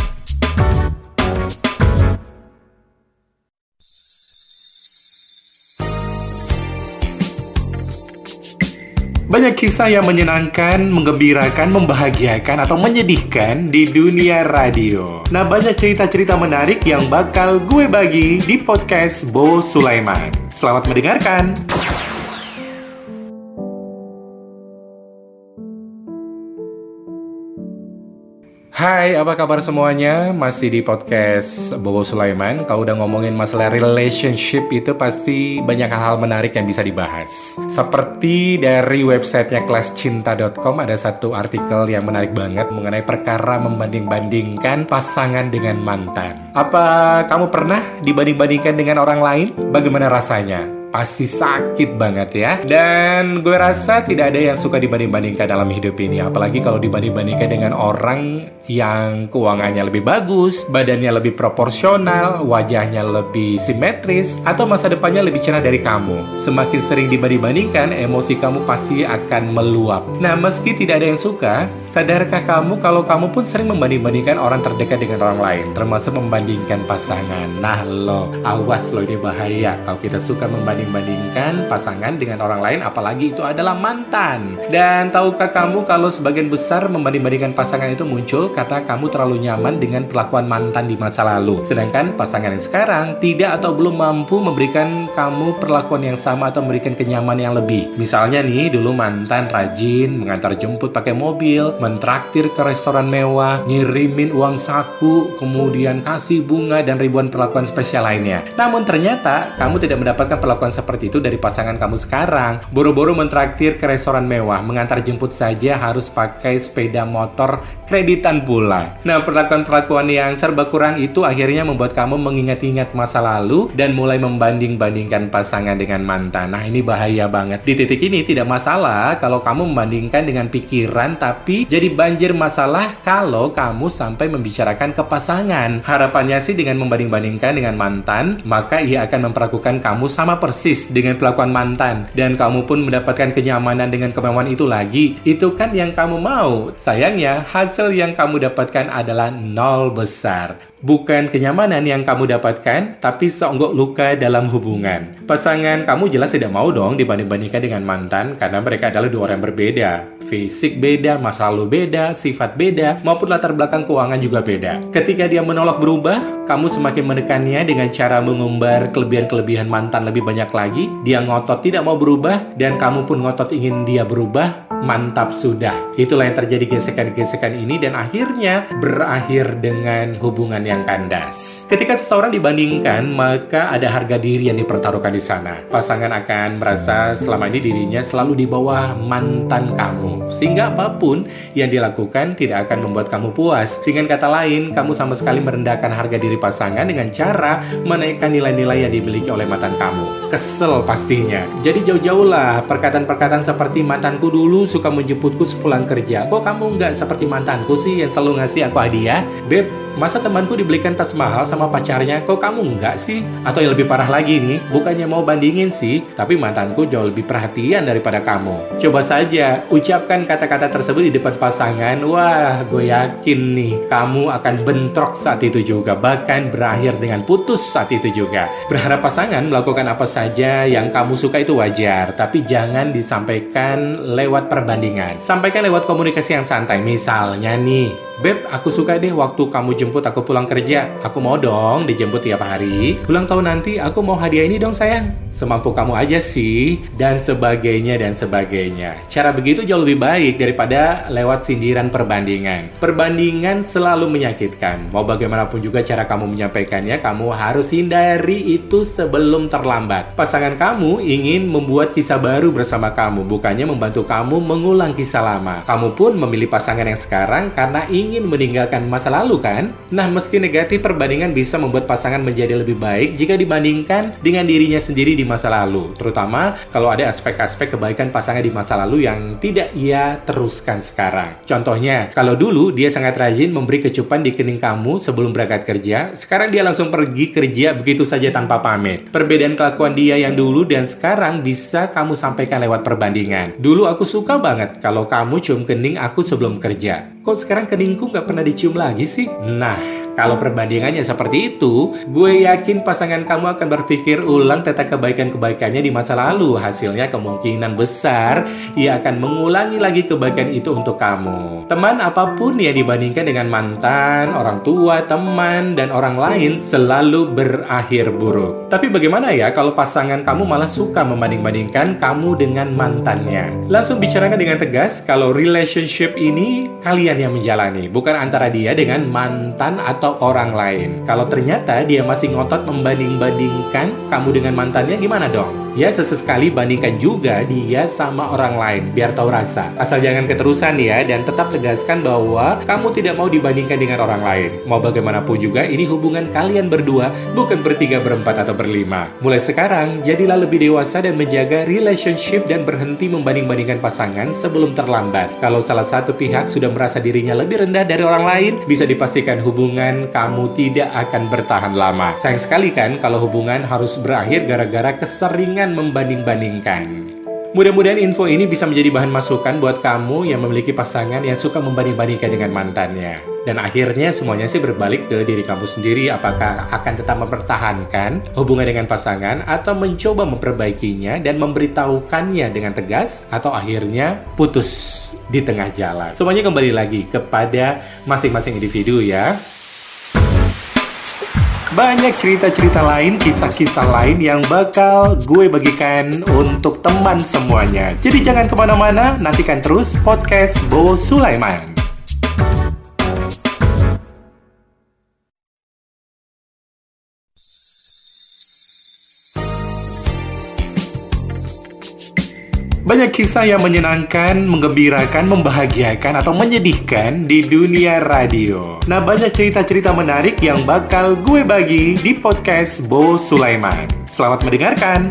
Banyak kisah yang menyenangkan, menggembirakan, membahagiakan, atau menyedihkan di dunia radio. Nah, banyak cerita-cerita menarik yang bakal gue bagi di podcast Bo Sulaiman. Selamat mendengarkan. Hai, apa kabar semuanya? Masih di podcast Bobo Sulaiman. Kalau udah ngomongin masalah relationship itu pasti banyak hal-hal menarik yang bisa dibahas. Seperti dari websitenya kelascinta.com ada satu artikel yang menarik banget mengenai perkara membanding-bandingkan pasangan dengan mantan. Apa kamu pernah dibanding-bandingkan dengan orang lain? Bagaimana rasanya? Pasti sakit banget ya. Dan gue rasa tidak ada yang suka dibanding-bandingkan dalam hidup ini, apalagi kalau dibanding-bandingkan dengan orang yang keuangannya lebih bagus, badannya lebih proporsional, wajahnya lebih simetris, atau masa depannya lebih cerah dari kamu. Semakin sering dibanding-bandingkan, emosi kamu pasti akan meluap. Nah, meski tidak ada yang suka, sadarkah kamu kalau kamu pun sering membanding-bandingkan orang terdekat dengan orang lain, termasuk membandingkan pasangan. Nah, lo, awas lo ini bahaya kalau kita suka membanding membanding-bandingkan pasangan dengan orang lain apalagi itu adalah mantan. Dan tahukah kamu kalau sebagian besar membanding-bandingkan pasangan itu muncul karena kamu terlalu nyaman dengan perlakuan mantan di masa lalu. Sedangkan pasangan yang sekarang tidak atau belum mampu memberikan kamu perlakuan yang sama atau memberikan kenyamanan yang lebih. Misalnya nih, dulu mantan rajin mengantar jemput pakai mobil, mentraktir ke restoran mewah, ngirimin uang saku, kemudian kasih bunga dan ribuan perlakuan spesial lainnya. Namun ternyata kamu tidak mendapatkan perlakuan seperti itu dari pasangan kamu sekarang. Boro-boro mentraktir ke restoran mewah, mengantar jemput saja harus pakai sepeda motor kreditan pula. Nah, perlakuan-perlakuan yang serba kurang itu akhirnya membuat kamu mengingat-ingat masa lalu dan mulai membanding-bandingkan pasangan dengan mantan. Nah, ini bahaya banget. Di titik ini tidak masalah kalau kamu membandingkan dengan pikiran, tapi jadi banjir masalah kalau kamu sampai membicarakan ke pasangan. Harapannya sih dengan membanding-bandingkan dengan mantan, maka ia akan memperlakukan kamu sama persis dengan perlakuan mantan. Dan kamu pun mendapatkan kenyamanan dengan kemewahan itu lagi. Itu kan yang kamu mau. Sayangnya, hasil yang kamu dapatkan adalah nol besar. Bukan kenyamanan yang kamu dapatkan, tapi seonggok luka dalam hubungan. Pasangan kamu jelas tidak mau dong dibanding-bandingkan dengan mantan karena mereka adalah dua orang yang berbeda. Fisik beda, masa lalu beda, sifat beda, maupun latar belakang keuangan juga beda. Ketika dia menolak berubah, kamu semakin menekannya dengan cara mengumbar kelebihan-kelebihan mantan lebih banyak lagi. Dia ngotot tidak mau berubah, dan kamu pun ngotot ingin dia berubah, mantap sudah. Itulah yang terjadi gesekan-gesekan ini dan akhirnya berakhir dengan hubungan yang kandas. Ketika seseorang dibandingkan, maka ada harga diri yang dipertaruhkan di sana. Pasangan akan merasa selama ini dirinya selalu di bawah mantan kamu. Sehingga apa pun yang dilakukan tidak akan membuat kamu puas. Dengan kata lain, kamu sama sekali merendahkan harga diri pasangan dengan cara menaikkan nilai-nilai yang dimiliki oleh mantan kamu. Kesel pastinya. Jadi jauh-jauhlah perkataan-perkataan seperti mantanku dulu suka menjemputku sepulang kerja. Kok kamu nggak seperti mantanku sih yang selalu ngasih aku hadiah? Beb, Masa temanku dibelikan tas mahal sama pacarnya, kok kamu enggak sih? Atau yang lebih parah lagi nih, bukannya mau bandingin sih, tapi mantanku jauh lebih perhatian daripada kamu. Coba saja, ucapkan kata-kata tersebut di depan pasangan, wah gue yakin nih, kamu akan bentrok saat itu juga, bahkan berakhir dengan putus saat itu juga. Berharap pasangan melakukan apa saja yang kamu suka itu wajar, tapi jangan disampaikan lewat perbandingan. Sampaikan lewat komunikasi yang santai, misalnya nih, Beb, aku suka deh waktu kamu jemput aku pulang kerja. Aku mau dong dijemput tiap hari. Ulang tahun nanti aku mau hadiah ini dong sayang. Semampu kamu aja sih. Dan sebagainya dan sebagainya. Cara begitu jauh lebih baik daripada lewat sindiran perbandingan. Perbandingan selalu menyakitkan. Mau bagaimanapun juga cara kamu menyampaikannya, kamu harus hindari itu sebelum terlambat. Pasangan kamu ingin membuat kisah baru bersama kamu, bukannya membantu kamu mengulang kisah lama. Kamu pun memilih pasangan yang sekarang karena ingin ingin meninggalkan masa lalu kan? Nah, meski negatif perbandingan bisa membuat pasangan menjadi lebih baik jika dibandingkan dengan dirinya sendiri di masa lalu, terutama kalau ada aspek-aspek kebaikan pasangan di masa lalu yang tidak ia teruskan sekarang. Contohnya, kalau dulu dia sangat rajin memberi kecupan di kening kamu sebelum berangkat kerja, sekarang dia langsung pergi kerja begitu saja tanpa pamit. Perbedaan kelakuan dia yang dulu dan sekarang bisa kamu sampaikan lewat perbandingan. Dulu aku suka banget kalau kamu cium kening aku sebelum kerja. Kok sekarang keningku nggak pernah dicium lagi sih? Nah, kalau perbandingannya seperti itu, gue yakin pasangan kamu akan berpikir ulang tentang kebaikan-kebaikannya di masa lalu. Hasilnya kemungkinan besar ia akan mengulangi lagi kebaikan itu untuk kamu. Teman apa pun yang dibandingkan dengan mantan, orang tua, teman, dan orang lain selalu berakhir buruk. Tapi bagaimana ya kalau pasangan kamu malah suka membanding-bandingkan kamu dengan mantannya? Langsung bicarakan dengan tegas kalau relationship ini kalian yang menjalani, bukan antara dia dengan mantan atau atau orang lain. Kalau ternyata dia masih ngotot membanding-bandingkan kamu dengan mantannya gimana dong? Ya sesekali bandingkan juga dia sama orang lain biar tahu rasa. Asal jangan keterusan ya dan tetap tegaskan bahwa kamu tidak mau dibandingkan dengan orang lain. Mau bagaimanapun juga ini hubungan kalian berdua bukan bertiga berempat atau berlima. Mulai sekarang jadilah lebih dewasa dan menjaga relationship dan berhenti membanding-bandingkan pasangan sebelum terlambat. Kalau salah satu pihak sudah merasa dirinya lebih rendah dari orang lain, bisa dipastikan hubungan kamu tidak akan bertahan lama. Sayang sekali kan kalau hubungan harus berakhir gara-gara keseringan membanding-bandingkan. Mudah-mudahan info ini bisa menjadi bahan masukan buat kamu yang memiliki pasangan yang suka membanding-bandingkan dengan mantannya. Dan akhirnya semuanya sih berbalik ke diri kamu sendiri apakah akan tetap mempertahankan hubungan dengan pasangan atau mencoba memperbaikinya dan memberitahukannya dengan tegas atau akhirnya putus di tengah jalan. Semuanya kembali lagi kepada masing-masing individu ya. Banyak cerita-cerita lain, kisah-kisah lain yang bakal gue bagikan untuk teman semuanya. Jadi jangan ke mana-mana, nantikan terus podcast Bo Sulaiman. Banyak kisah yang menyenangkan, menggembirakan, membahagiakan, atau menyedihkan di dunia radio. Nah, banyak cerita-cerita menarik yang bakal gue bagi di podcast Bo Sulaiman. Selamat mendengarkan.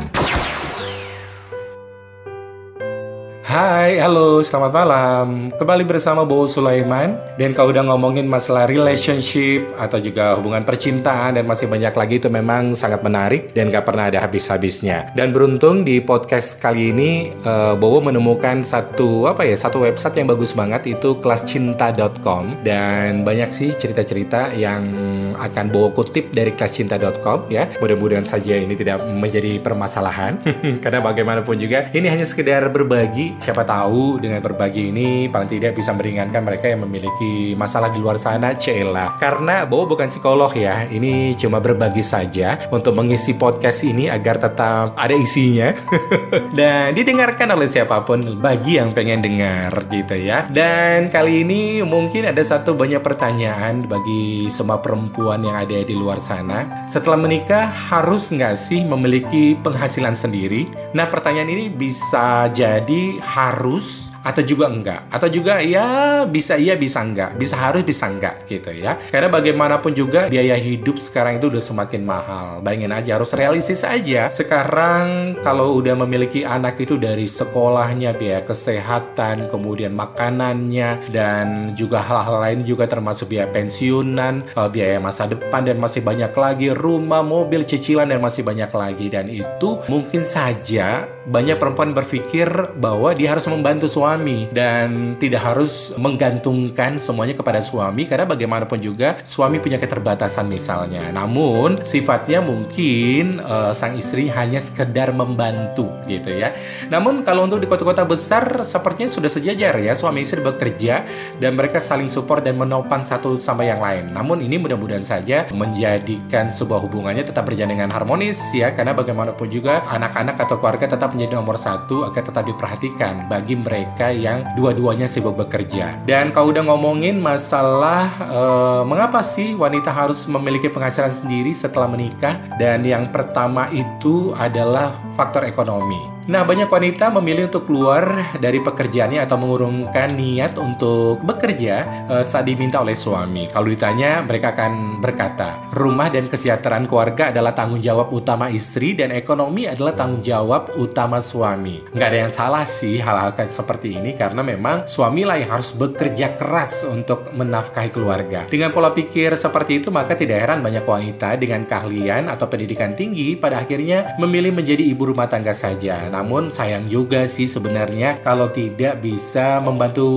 Hai, halo, selamat malam. Kembali bersama Bo Sulaiman. Dan kalau udah ngomongin masalah relationship atau juga hubungan percintaan dan masih banyak lagi itu memang sangat menarik dan gak pernah ada habis-habisnya. Dan beruntung di podcast kali ini uh, Bowo menemukan satu apa ya satu website yang bagus banget itu kelascinta.com dan banyak sih cerita-cerita yang akan Bowo kutip dari kelascinta.com ya. Mudah-mudahan saja ini tidak menjadi permasalahan *laughs* karena bagaimanapun juga ini hanya sekedar berbagi siapa tahu dengan berbagi ini paling tidak bisa meringankan mereka yang memiliki masalah di luar sana Cela. Karena Bowo bukan psikolog ya ini cuma berbagi saja untuk mengisi podcast ini agar tetap ada isinya. *laughs* Dan didengarkan oleh siapa pun bagi yang pengen dengar gitu ya. Dan kali ini mungkin ada satu banyak pertanyaan bagi semua perempuan yang ada di luar sana. Setelah menikah harus nggak sih memiliki penghasilan sendiri? Nah pertanyaan ini bisa jadi harus atau juga enggak. Atau juga ya bisa iya bisa enggak. Bisa harus bisa enggak gitu ya. Karena bagaimanapun juga biaya hidup sekarang itu udah semakin mahal. Bayangin aja harus realistis aja. Sekarang kalau udah memiliki anak itu dari sekolahnya biaya kesehatan kemudian makanannya dan juga hal-hal lain juga termasuk biaya pensiunan eh, biaya masa depan dan masih banyak lagi. Rumah mobil cicilan dan masih banyak lagi. Dan itu mungkin saja banyak perempuan berpikir bahwa dia harus membantu suami suami dan tidak harus menggantungkan semuanya kepada suami karena bagaimanapun juga suami punya keterbatasan misalnya. Namun sifatnya mungkin uh, sang istri hanya sekedar membantu gitu ya. Namun kalau untuk di kota-kota besar sepertinya sudah sejajar ya suami istri bekerja dan mereka saling support dan menopang satu sama yang lain. Namun ini mudah-mudahan saja menjadikan sebuah hubungannya tetap berjalan dengan harmonis ya karena bagaimanapun juga anak-anak atau keluarga tetap menjadi nomor satu agar tetap diperhatikan bagi mereka mereka yang dua-duanya sibuk bekerja. Dan kalau udah ngomongin masalah uh, mengapa sih wanita harus memiliki penghasilan sendiri setelah menikah? Dan yang pertama itu adalah faktor ekonomi. Nah, banyak wanita memilih untuk keluar dari pekerjaannya atau mengurungkan niat untuk bekerja uh, saat diminta oleh suami. Kalau ditanya, mereka akan berkata, rumah dan kesejahteraan keluarga adalah tanggung jawab utama istri dan ekonomi adalah tanggung jawab utama suami. Nggak ada yang salah sih hal-hal seperti ini karena memang suamilah yang harus bekerja keras untuk menafkahi keluarga. Dengan pola pikir seperti itu, maka tidak heran banyak wanita dengan keahlian atau pendidikan tinggi pada akhirnya memilih menjadi ibu rumah tangga saja. Nah, namun sayang juga sih sebenarnya kalau tidak bisa membantu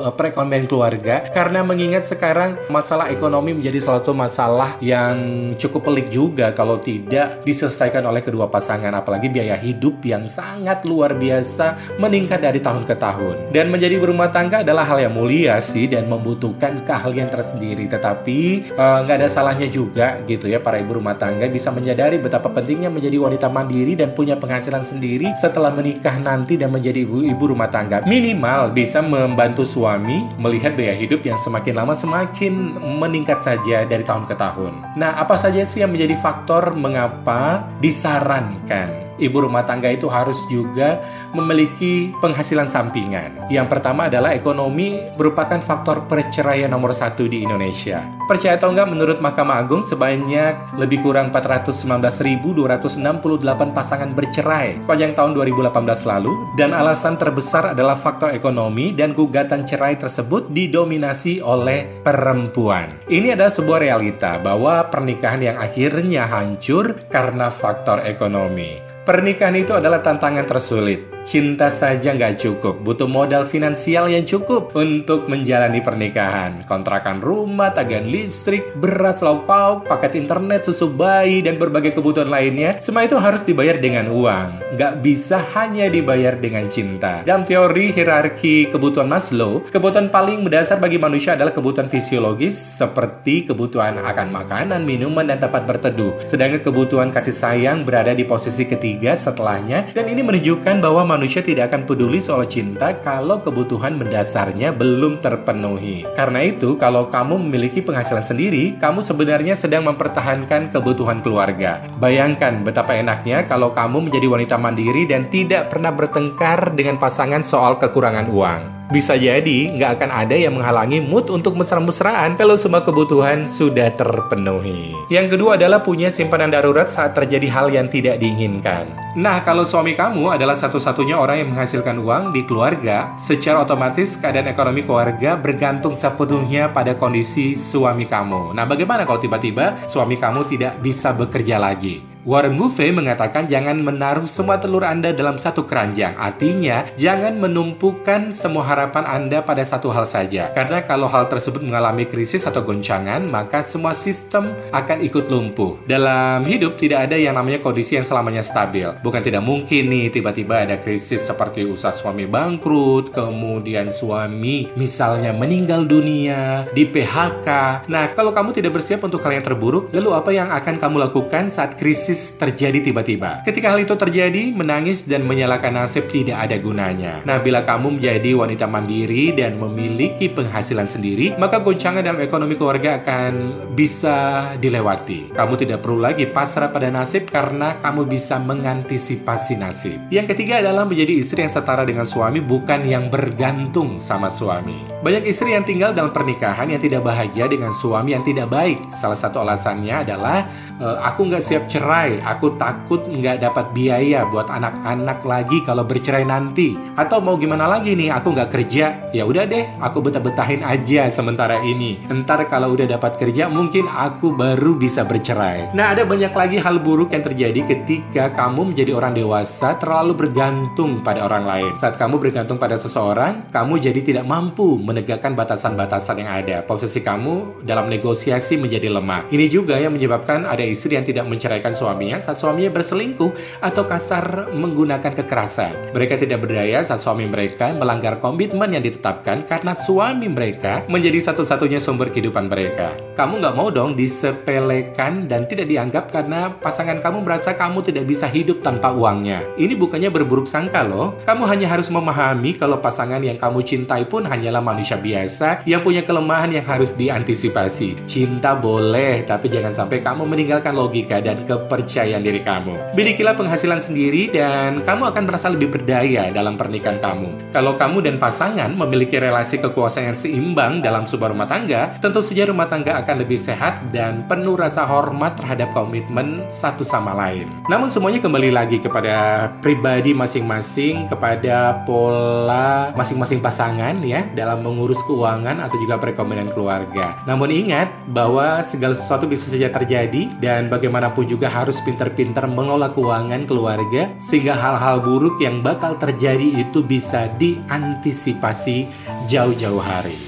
uh, perekonomian keluarga. Karena mengingat sekarang masalah ekonomi menjadi salah satu masalah yang cukup pelik juga kalau tidak diselesaikan oleh kedua pasangan. Apalagi biaya hidup yang sangat luar biasa meningkat dari tahun ke tahun. Dan menjadi berumah tangga adalah hal yang mulia sih dan membutuhkan keahlian tersendiri. Tetapi eh, nggak uh, ada salahnya juga gitu ya para ibu rumah tangga bisa menyadari betapa pentingnya menjadi wanita mandiri dan punya penghasilan sendiri setelah menikah nanti dan menjadi ibu-ibu rumah tangga minimal bisa membantu suami melihat biaya hidup yang semakin lama semakin meningkat saja dari tahun ke tahun. Nah, apa saja sih yang menjadi faktor mengapa disarankan ibu rumah tangga itu harus juga memiliki penghasilan sampingan. Yang pertama adalah ekonomi merupakan faktor perceraian nomor satu di Indonesia. Percaya atau enggak menurut Mahkamah Agung sebanyak lebih kurang 419.268 pasangan bercerai sepanjang tahun 2018 lalu dan alasan terbesar adalah faktor ekonomi dan gugatan cerai tersebut didominasi oleh perempuan. Ini adalah sebuah realita bahwa pernikahan yang akhirnya hancur karena faktor ekonomi. Pernikahan itu adalah tantangan tersulit cinta saja nggak cukup. Butuh modal finansial yang cukup untuk menjalani pernikahan. Kontrakan rumah, tagihan listrik, beras, lauk pauk, paket internet, susu bayi, dan berbagai kebutuhan lainnya. Semua itu harus dibayar dengan uang. Nggak bisa hanya dibayar dengan cinta. Dalam teori hierarki kebutuhan Maslow, kebutuhan paling mendasar bagi manusia adalah kebutuhan fisiologis seperti kebutuhan akan makanan, minuman, dan tempat berteduh. Sedangkan kebutuhan kasih sayang berada di posisi ketiga setelahnya dan ini menunjukkan bahwa manusia tidak akan peduli soal cinta kalau kebutuhan mendasarnya belum terpenuhi. Karena itu, kalau kamu memiliki penghasilan sendiri, kamu sebenarnya sedang mempertahankan kebutuhan keluarga. Bayangkan betapa enaknya kalau kamu menjadi wanita mandiri dan tidak pernah bertengkar dengan pasangan soal kekurangan uang. Bisa jadi nggak akan ada yang menghalangi mood untuk mesra-mesraan kalau semua kebutuhan sudah terpenuhi. Yang kedua adalah punya simpanan darurat saat terjadi hal yang tidak diinginkan. Nah, kalau suami kamu adalah satu-satunya orang yang menghasilkan uang di keluarga, secara otomatis keadaan ekonomi keluarga bergantung sepenuhnya pada kondisi suami kamu. Nah, bagaimana kalau tiba-tiba suami kamu tidak bisa bekerja lagi? Warren Buffett mengatakan jangan menaruh semua telur Anda dalam satu keranjang. Artinya, jangan menumpukan semua harapan Anda pada satu hal saja. Karena kalau hal tersebut mengalami krisis atau goncangan, maka semua sistem akan ikut lumpuh. Dalam hidup tidak ada yang namanya kondisi yang selamanya stabil. Bukan tidak mungkin nih tiba-tiba ada krisis seperti usaha suami bangkrut, kemudian suami misalnya meninggal dunia, di PHK. Nah, kalau kamu tidak bersiap untuk hal yang terburuk, lalu apa yang akan kamu lakukan saat krisis krisis terjadi tiba-tiba. Ketika hal itu terjadi, menangis dan menyalahkan nasib tidak ada gunanya. Nah, bila kamu menjadi wanita mandiri dan memiliki penghasilan sendiri, maka goncangan dalam ekonomi keluarga akan bisa dilewati. Kamu tidak perlu lagi pasrah pada nasib karena kamu bisa mengantisipasi nasib. Yang ketiga adalah menjadi istri yang setara dengan suami, bukan yang bergantung sama suami. Banyak istri yang tinggal dalam pernikahan yang tidak bahagia dengan suami yang tidak baik. Salah satu alasannya adalah, e, aku nggak siap cerai bercerai, aku takut nggak dapat biaya buat anak-anak lagi kalau bercerai nanti. Atau mau gimana lagi nih, aku nggak kerja, ya udah deh, aku betah-betahin aja sementara ini. Ntar kalau udah dapat kerja, mungkin aku baru bisa bercerai. Nah, ada banyak lagi hal buruk yang terjadi ketika kamu menjadi orang dewasa terlalu bergantung pada orang lain. Saat kamu bergantung pada seseorang, kamu jadi tidak mampu menegakkan batasan-batasan yang ada. Posisi kamu dalam negosiasi menjadi lemah. Ini juga yang menyebabkan ada istri yang tidak menceraikan suami suaminya saat suaminya berselingkuh atau kasar menggunakan kekerasan. Mereka tidak berdaya saat suami mereka melanggar komitmen yang ditetapkan karena suami mereka menjadi satu-satunya sumber kehidupan mereka. Kamu nggak mau dong disepelekan dan tidak dianggap karena pasangan kamu merasa kamu tidak bisa hidup tanpa uangnya. Ini bukannya berburuk sangka loh. Kamu hanya harus memahami kalau pasangan yang kamu cintai pun hanyalah manusia biasa yang punya kelemahan yang harus diantisipasi. Cinta boleh, tapi jangan sampai kamu meninggalkan logika dan kepercayaan kepercayaan diri kamu. Milikilah penghasilan sendiri dan kamu akan merasa lebih berdaya dalam pernikahan kamu. Kalau kamu dan pasangan memiliki relasi kekuasaan yang seimbang dalam sebuah rumah tangga, tentu saja rumah tangga akan lebih sehat dan penuh rasa hormat terhadap komitmen satu sama lain. Namun semuanya kembali lagi kepada pribadi masing-masing, kepada pola masing-masing pasangan ya dalam mengurus keuangan atau juga perekonomian keluarga. Namun ingat bahwa segala sesuatu bisa saja terjadi dan bagaimanapun juga harus harus pintar-pintar mengelola keuangan keluarga sehingga hal-hal buruk yang bakal terjadi itu bisa diantisipasi jauh-jauh hari.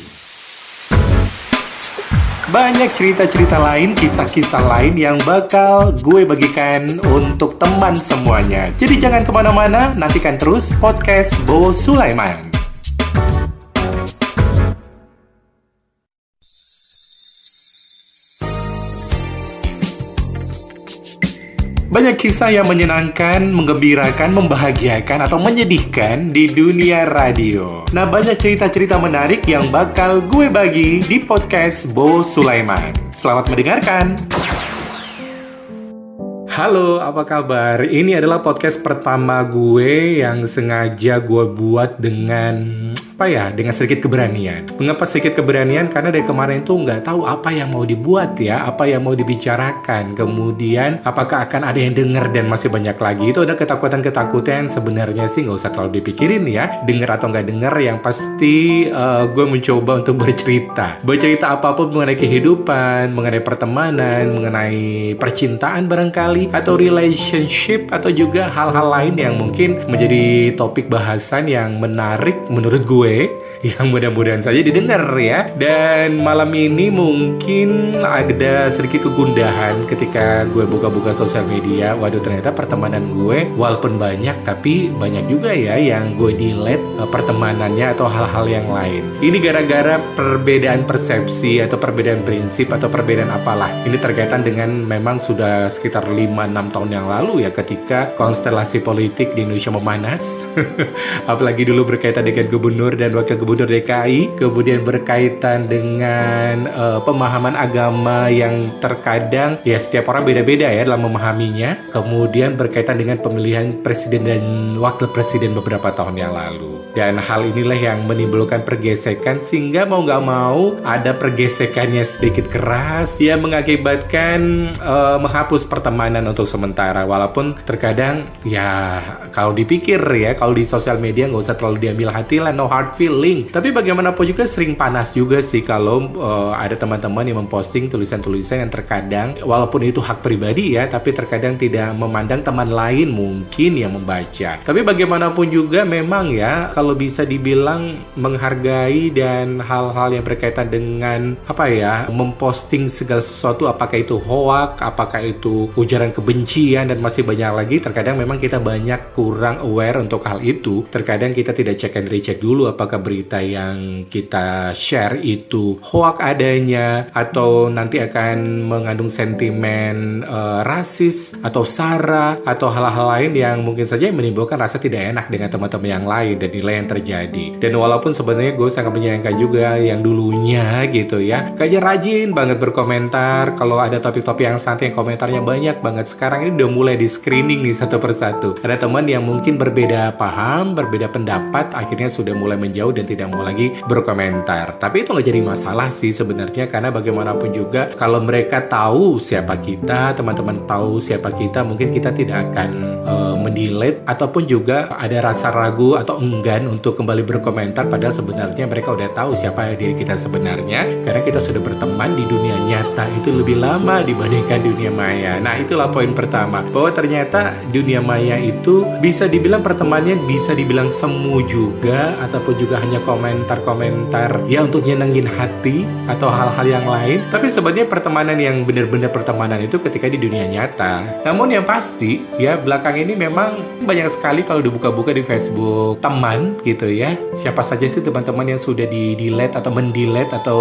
Banyak cerita-cerita lain, kisah-kisah lain yang bakal gue bagikan untuk teman semuanya. Jadi jangan ke mana-mana, nantikan terus podcast Bo Sulaiman. Banyak kisah yang menyenangkan, menggembirakan, membahagiakan, atau menyedihkan di dunia radio. Nah, banyak cerita-cerita menarik yang bakal gue bagi di podcast Bo Sulaiman. Selamat mendengarkan. Halo, apa kabar? Ini adalah podcast pertama gue yang sengaja gue buat dengan apa ya dengan sedikit keberanian. Mengapa sedikit keberanian? Karena dari kemarin tuh nggak tahu apa yang mau dibuat ya, apa yang mau dibicarakan. Kemudian apakah akan ada yang dengar dan masih banyak lagi. Itu ada ketakutan-ketakutan sebenarnya sih nggak usah terlalu dipikirin ya. Dengar atau nggak dengar yang pasti uh, gue mencoba untuk bercerita. Bercerita apa pun mengenai kehidupan, mengenai pertemanan, mengenai percintaan barangkali atau relationship atau juga hal-hal lain yang mungkin menjadi topik bahasan yang menarik menurut gue yang mudah-mudahan saja didengar ya. Dan malam ini mungkin ada sedikit kegundahan ketika gue buka-buka sosial media. Waduh ternyata pertemanan gue walaupun banyak tapi banyak juga ya yang gue delete uh, pertemanannya atau hal-hal yang lain. Ini gara-gara perbedaan persepsi atau perbedaan prinsip atau perbedaan apalah. Ini terkaitan dengan memang sudah sekitar 5-6 tahun yang lalu ya ketika konstelasi politik di Indonesia memanas. *laughs* Apalagi dulu berkaitan dengan gubernur dan wakil gubernur DKI, kemudian berkaitan dengan uh, pemahaman agama yang terkadang ya setiap orang beda-beda ya dalam memahaminya. Kemudian berkaitan dengan pemilihan presiden dan wakil presiden beberapa tahun yang lalu. Dan hal inilah yang menimbulkan pergesekan sehingga mau nggak mau ada pergesekannya sedikit keras yang mengakibatkan uh, menghapus pertemanan untuk sementara. Walaupun terkadang ya kalau dipikir ya kalau di sosial media nggak usah terlalu diambil hati lah no hard feeling. Tapi bagaimanapun juga sering panas juga sih kalau uh, ada teman-teman yang memposting tulisan-tulisan yang terkadang walaupun itu hak pribadi ya tapi terkadang tidak memandang teman lain mungkin yang membaca. Tapi bagaimanapun juga memang ya kalau bisa dibilang menghargai dan hal-hal yang berkaitan dengan apa ya memposting segala sesuatu apakah itu hoak, apakah itu ujaran kebencian dan masih banyak lagi terkadang memang kita banyak kurang aware untuk hal itu. Terkadang kita tidak cek and recheck dulu apakah berita yang kita share itu hoak adanya atau nanti akan mengandung sentimen uh, rasis atau sara atau hal-hal lain yang mungkin saja menimbulkan rasa tidak enak dengan teman-teman yang lain dan nilai yang terjadi. Dan walaupun sebenarnya gue sangat menyayangkan juga yang dulunya gitu ya, kayaknya rajin banget berkomentar. Kalau ada topik-topik yang santai yang komentarnya banyak banget. Sekarang ini udah mulai di screening nih satu persatu. Ada teman yang mungkin berbeda paham, berbeda pendapat, akhirnya sudah mulai menjauh dan tidak mau lagi berkomentar. Tapi itu nggak jadi masalah sih sebenarnya karena bagaimanapun juga kalau mereka tahu siapa kita, teman-teman tahu siapa kita, mungkin kita tidak akan uh, mendelete ataupun juga ada rasa ragu atau enggan untuk kembali berkomentar padahal sebenarnya mereka udah tahu siapa diri kita sebenarnya karena kita sudah berteman di dunia nyata itu lebih lama dibandingkan dunia maya. Nah, itulah poin pertama bahwa ternyata dunia maya itu bisa dibilang pertemanannya bisa dibilang semu juga ataupun juga hanya komentar-komentar ya untuk nyenengin hati atau hal-hal yang lain. Tapi sebenarnya pertemanan yang benar-benar pertemanan itu ketika di dunia nyata. Namun yang pasti ya belakang ini memang banyak sekali kalau dibuka-buka di Facebook teman gitu ya. Siapa saja sih teman-teman yang sudah di delete atau mendelete atau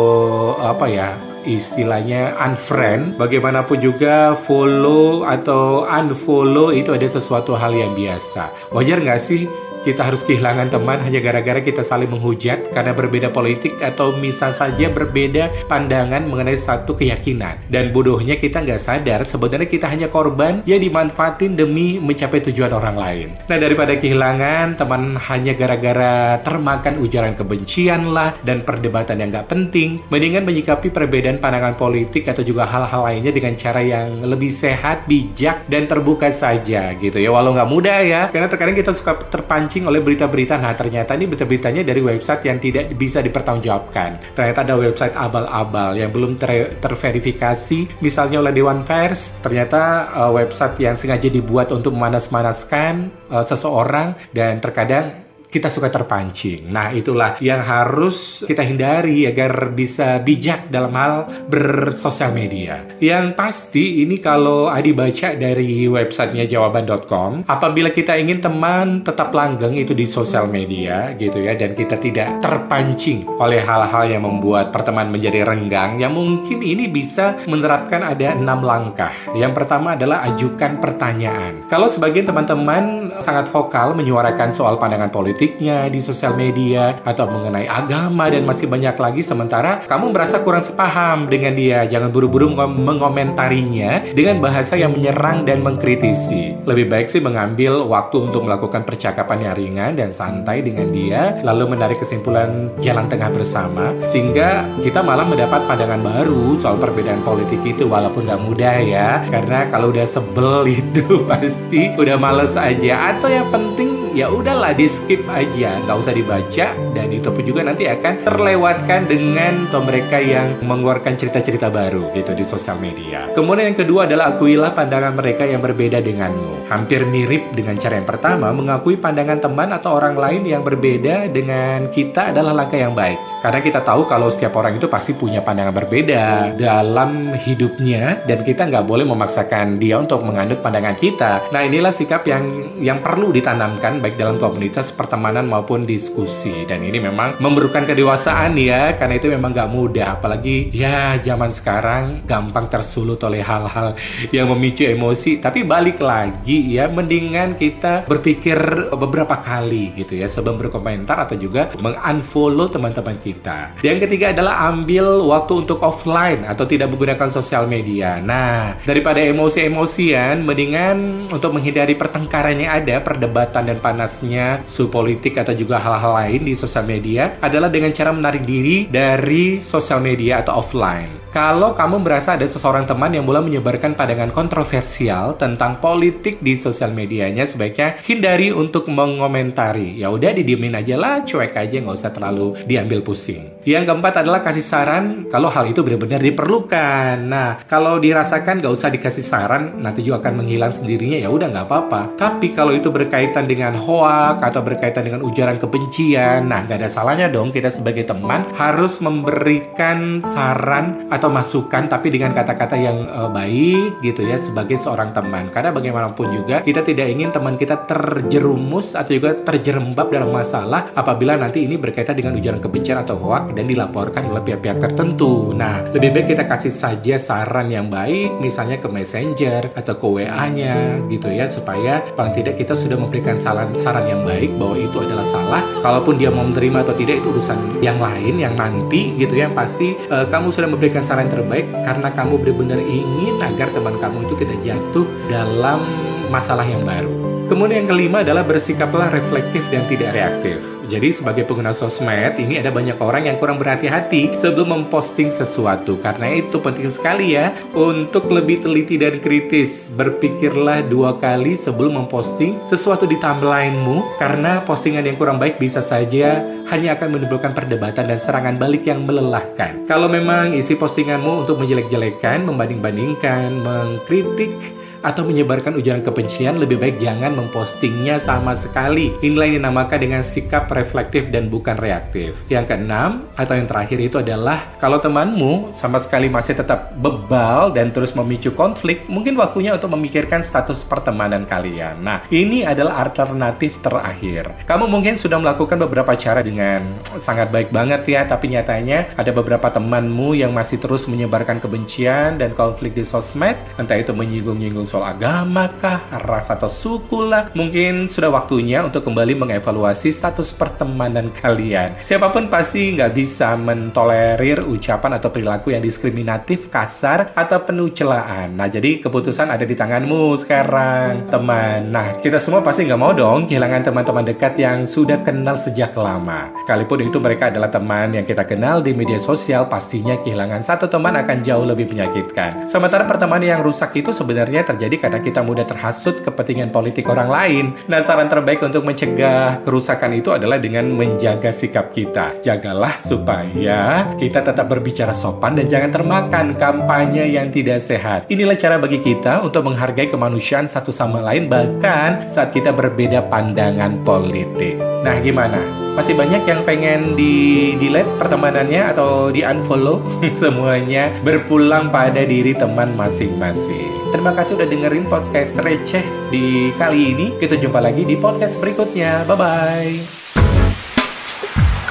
apa ya istilahnya unfriend bagaimanapun juga follow atau unfollow itu ada sesuatu hal yang biasa wajar nggak sih kita harus kehilangan teman hanya gara-gara kita saling menghujat karena berbeda politik atau misal saja berbeda pandangan mengenai satu keyakinan. Dan bodohnya kita nggak sadar sebenarnya kita hanya korban yang dimanfaatin demi mencapai tujuan orang lain. Nah daripada kehilangan teman hanya gara-gara termakan ujaran kebencian lah dan perdebatan yang nggak penting, mendingan menyikapi perbedaan pandangan politik atau juga hal-hal lainnya dengan cara yang lebih sehat, bijak, dan terbuka saja gitu ya. Walau nggak mudah ya, karena terkadang kita suka terpancing terpancing oleh berita-berita. Nah, ternyata ini berita-beritanya dari website yang tidak bisa dipertanggungjawabkan. Ternyata ada website abal-abal yang belum ter terverifikasi, misalnya oleh Dewan Pers. Ternyata uh, website yang sengaja dibuat untuk memanas-manaskan uh, seseorang dan terkadang kita suka terpancing. Nah, itulah yang harus kita hindari agar bisa bijak dalam hal bersosial media. Yang pasti ini kalau Adi baca dari websitenya jawaban.com, apabila kita ingin teman tetap langgeng itu di sosial media gitu ya dan kita tidak terpancing oleh hal-hal yang membuat pertemanan menjadi renggang, yang mungkin ini bisa menerapkan ada enam langkah. Yang pertama adalah ajukan pertanyaan. Kalau sebagian teman-teman sangat vokal menyuarakan soal pandangan politik politiknya di sosial media atau mengenai agama dan masih banyak lagi sementara kamu merasa kurang sepaham dengan dia. Jangan buru-buru mengomentarinya dengan bahasa yang menyerang dan mengkritisi. Lebih baik sih mengambil waktu untuk melakukan percakapan yang ringan dan santai dengan dia lalu menarik kesimpulan jalan tengah bersama sehingga kita malah mendapat pandangan baru soal perbedaan politik itu walaupun gak mudah ya karena kalau udah sebel *laughs* itu pasti udah males aja atau yang penting ya udahlah di skip aja. Nggak usah dibaca dan itu pun juga nanti akan terlewatkan dengan mereka yang mengeluarkan cerita-cerita baru gitu di sosial media. Kemudian yang kedua adalah akuilah pandangan mereka yang berbeda denganmu. Hampir mirip dengan cara yang pertama mengakui pandangan teman atau orang lain yang berbeda dengan kita adalah langkah yang baik. Karena kita tahu kalau setiap orang itu pasti punya pandangan berbeda dalam hidupnya dan kita nggak boleh memaksakan dia untuk menganut pandangan kita. Nah inilah sikap yang yang perlu ditanamkan baik dalam komunitas pertemanan maupun diskusi. Dan ini memang memerlukan kedewasaan ya karena itu memang gak mudah. Apalagi ya zaman sekarang gampang tersulut oleh hal-hal yang memicu emosi. Tapi balik lagi ya mendingan kita berpikir beberapa kali gitu ya sebelum berkomentar atau juga mengunfollow teman-teman kita. Yang ketiga adalah ambil waktu untuk offline atau tidak menggunakan sosial media. Nah daripada emosi-emosian mendingan untuk menghindari pertengkaran yang ada perdebatan dan panasnya su politik atau juga hal-hal lain di sosial media adalah dengan cara menarik diri dari sosial media atau offline. Kalau kamu merasa ada seseorang teman yang mulai menyebarkan pandangan kontroversial tentang politik di sosial medianya, sebaiknya hindari untuk mengomentari. Ya udah didiemin aja lah, cuek aja nggak usah terlalu diambil pusing. Yang keempat adalah kasih saran kalau hal itu benar-benar diperlukan. Nah, kalau dirasakan nggak usah dikasih saran, nanti juga akan menghilang sendirinya. Ya udah nggak apa-apa. Tapi kalau itu berkaitan dengan hoak atau berkaitan dengan ujaran kebencian, nah nggak ada salahnya dong kita sebagai teman harus memberikan saran atau masukan tapi dengan kata-kata yang uh, baik gitu ya sebagai seorang teman karena bagaimanapun juga kita tidak ingin teman kita terjerumus atau juga terjerembab dalam masalah apabila nanti ini berkaitan dengan ujaran kebencian atau hoak dan dilaporkan oleh pihak-pihak tertentu nah lebih baik kita kasih saja saran yang baik misalnya ke messenger atau ke WA-nya gitu ya supaya paling tidak kita sudah memberikan saran saran yang baik bahwa itu adalah salah kalaupun dia mau menerima atau tidak itu urusan yang lain yang nanti gitu ya pasti uh, kamu sudah memberikan saran terbaik karena kamu benar-benar ingin agar teman kamu itu tidak jatuh dalam masalah yang baru. Kemudian yang kelima adalah bersikaplah reflektif dan tidak reaktif. Jadi sebagai pengguna sosmed ini ada banyak orang yang kurang berhati-hati sebelum memposting sesuatu. Karena itu penting sekali ya untuk lebih teliti dan kritis. Berpikirlah dua kali sebelum memposting sesuatu di timelinemu karena postingan yang kurang baik bisa saja hanya akan menimbulkan perdebatan dan serangan balik yang melelahkan. Kalau memang isi postinganmu untuk menjelek-jelekan, membanding-bandingkan, mengkritik, atau menyebarkan ujaran kebencian, lebih baik jangan mempostingnya sama sekali. Inilah yang dinamakan dengan sikap reflektif dan bukan reaktif. Yang keenam, atau yang terakhir itu adalah kalau temanmu sama sekali masih tetap bebal dan terus memicu konflik, mungkin waktunya untuk memikirkan status pertemanan kalian. Nah, ini adalah alternatif terakhir. Kamu mungkin sudah melakukan beberapa cara dengan sangat baik banget ya, tapi nyatanya ada beberapa temanmu yang masih terus menyebarkan kebencian dan konflik di sosmed, entah itu menyinggung-nyinggung soal agama kah, ras atau suku lah. Mungkin sudah waktunya untuk kembali mengevaluasi status pertemanan kalian. Siapa pun pasti nggak bisa mentolerir ucapan atau perilaku yang diskriminatif, kasar, atau penuh celaan. Nah, jadi keputusan ada di tanganmu sekarang, teman. Nah, kita semua pasti nggak mau dong kehilangan teman-teman dekat yang sudah kenal sejak lama. Sekalipun itu mereka adalah teman yang kita kenal di media sosial, pastinya kehilangan satu teman akan jauh lebih menyakitkan. Sementara pertemanan yang rusak itu sebenarnya terjadi terjadi karena kita mudah terhasut kepentingan politik orang lain. Nah, saran terbaik untuk mencegah kerusakan itu adalah dengan menjaga sikap kita. Jagalah supaya kita tetap berbicara sopan dan jangan termakan kampanye yang tidak sehat. Inilah cara bagi kita untuk menghargai kemanusiaan satu sama lain bahkan saat kita berbeda pandangan politik. Nah, gimana? Masih banyak yang pengen di delete pertemanannya atau di unfollow? *laughs* Semuanya berpulang pada diri teman masing-masing. Terima kasih udah dengerin podcast receh di kali ini. Kita jumpa lagi di podcast berikutnya. Bye-bye.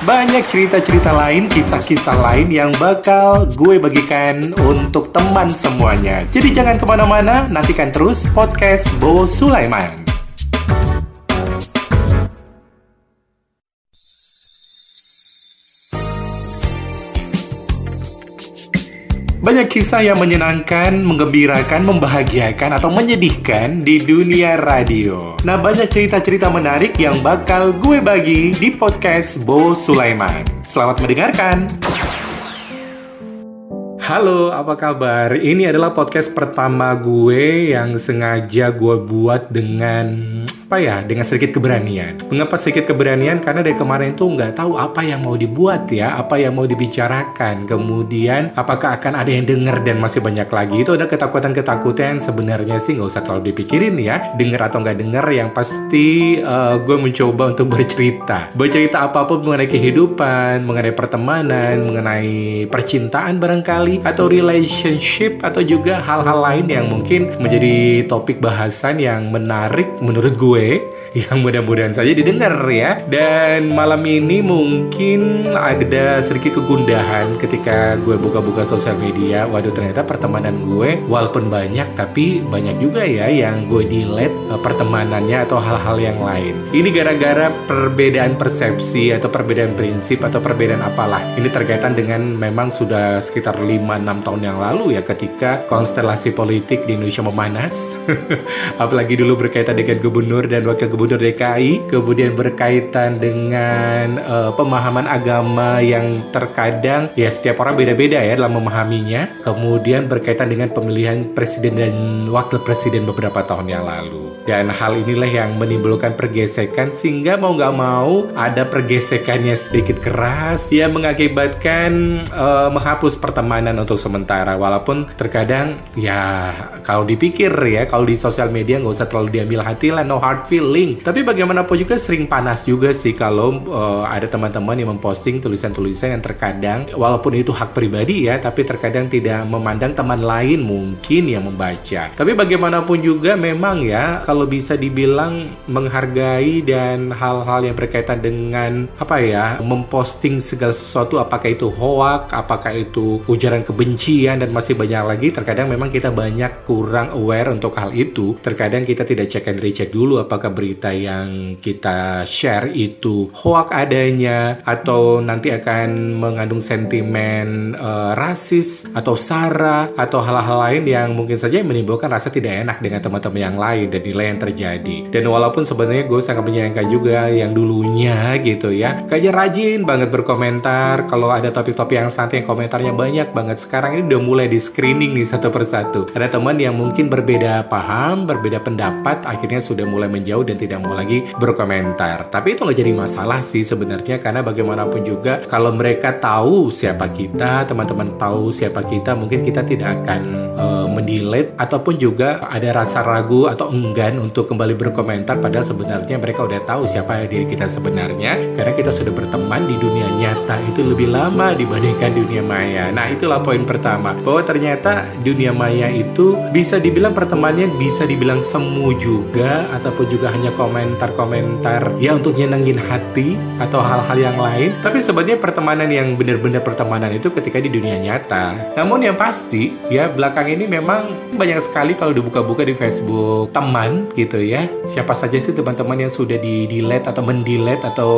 Banyak cerita-cerita lain, kisah-kisah lain yang bakal gue bagikan untuk teman semuanya. Jadi jangan ke mana-mana, nantikan terus podcast Bo Sulaiman. Banyak kisah yang menyenangkan, menggembirakan, membahagiakan, atau menyedihkan di dunia radio. Nah, banyak cerita-cerita menarik yang bakal gue bagi di podcast Bo Sulaiman. Selamat mendengarkan. Halo, apa kabar? Ini adalah podcast pertama gue yang sengaja gue buat dengan apa ya dengan sedikit keberanian. Mengapa sedikit keberanian? Karena dari kemarin tuh nggak tahu apa yang mau dibuat ya, apa yang mau dibicarakan. Kemudian apakah akan ada yang denger dan masih banyak lagi. Itu ada ketakutan-ketakutan sebenarnya sih nggak usah terlalu dipikirin ya. Denger atau nggak denger yang pasti uh, gue mencoba untuk *laughs* bercerita. Bercerita apa pun mengenai kehidupan, mengenai pertemanan, mengenai percintaan barangkali atau relationship atau juga hal-hal lain yang mungkin menjadi topik bahasan yang menarik menurut gue gue yang mudah-mudahan saja didengar ya. Dan malam ini mungkin ada sedikit kegundahan ketika gue buka-buka sosial media. Waduh ternyata pertemanan gue walaupun banyak tapi banyak juga ya yang gue delete uh, pertemanannya atau hal-hal yang lain. Ini gara-gara perbedaan persepsi atau perbedaan prinsip atau perbedaan apalah. Ini terkaitan dengan memang sudah sekitar 5-6 tahun yang lalu ya ketika konstelasi politik di Indonesia memanas. *laughs* Apalagi dulu berkaitan dengan gubernur dan Wakil Gubernur DKI, kemudian berkaitan dengan uh, pemahaman agama yang terkadang ya setiap orang beda-beda ya dalam memahaminya, kemudian berkaitan dengan pemilihan presiden dan wakil presiden beberapa tahun yang lalu. Dan hal inilah yang menimbulkan pergesekan sehingga mau nggak mau ada pergesekannya sedikit keras yang mengakibatkan uh, menghapus pertemanan untuk sementara walaupun terkadang ya kalau dipikir ya kalau di sosial media nggak usah terlalu diambil hati lah no hard hard feeling. Tapi bagaimanapun juga sering panas juga sih kalau uh, ada teman-teman yang memposting tulisan-tulisan yang terkadang walaupun itu hak pribadi ya, tapi terkadang tidak memandang teman lain mungkin yang membaca. Tapi bagaimanapun juga memang ya kalau bisa dibilang menghargai dan hal-hal yang berkaitan dengan apa ya memposting segala sesuatu apakah itu hoak, apakah itu ujaran kebencian dan masih banyak lagi terkadang memang kita banyak kurang aware untuk hal itu. Terkadang kita tidak cek and recheck dulu apakah berita yang kita share itu hoax adanya atau nanti akan mengandung sentimen uh, rasis atau sara atau hal-hal lain yang mungkin saja menimbulkan rasa tidak enak dengan teman-teman yang lain dan nilai yang terjadi. Dan walaupun sebenarnya gue sangat menyayangkan juga yang dulunya gitu ya, kayaknya rajin banget berkomentar kalau ada topik-topik yang santai yang komentarnya banyak banget. Sekarang ini udah mulai di screening nih satu persatu. Ada teman yang mungkin berbeda paham, berbeda pendapat, akhirnya sudah mulai menjauh dan tidak mau lagi berkomentar. Tapi itu nggak jadi masalah sih sebenarnya karena bagaimanapun juga kalau mereka tahu siapa kita, teman-teman tahu siapa kita, mungkin kita tidak akan uh, mendelete ataupun juga ada rasa ragu atau enggan untuk kembali berkomentar padahal sebenarnya mereka udah tahu siapa diri kita sebenarnya karena kita sudah berteman di dunia nyata itu lebih lama dibandingkan dunia maya. Nah, itulah poin pertama bahwa ternyata dunia maya itu bisa dibilang pertemanannya bisa dibilang semu juga ataupun juga hanya komentar-komentar ya untuk nyenengin hati atau hal-hal yang lain. Tapi sebenarnya pertemanan yang benar-benar pertemanan itu ketika di dunia nyata. Namun yang pasti ya belakang ini memang banyak sekali kalau dibuka-buka di Facebook teman gitu ya. Siapa saja sih teman-teman yang sudah di delete atau mendelete atau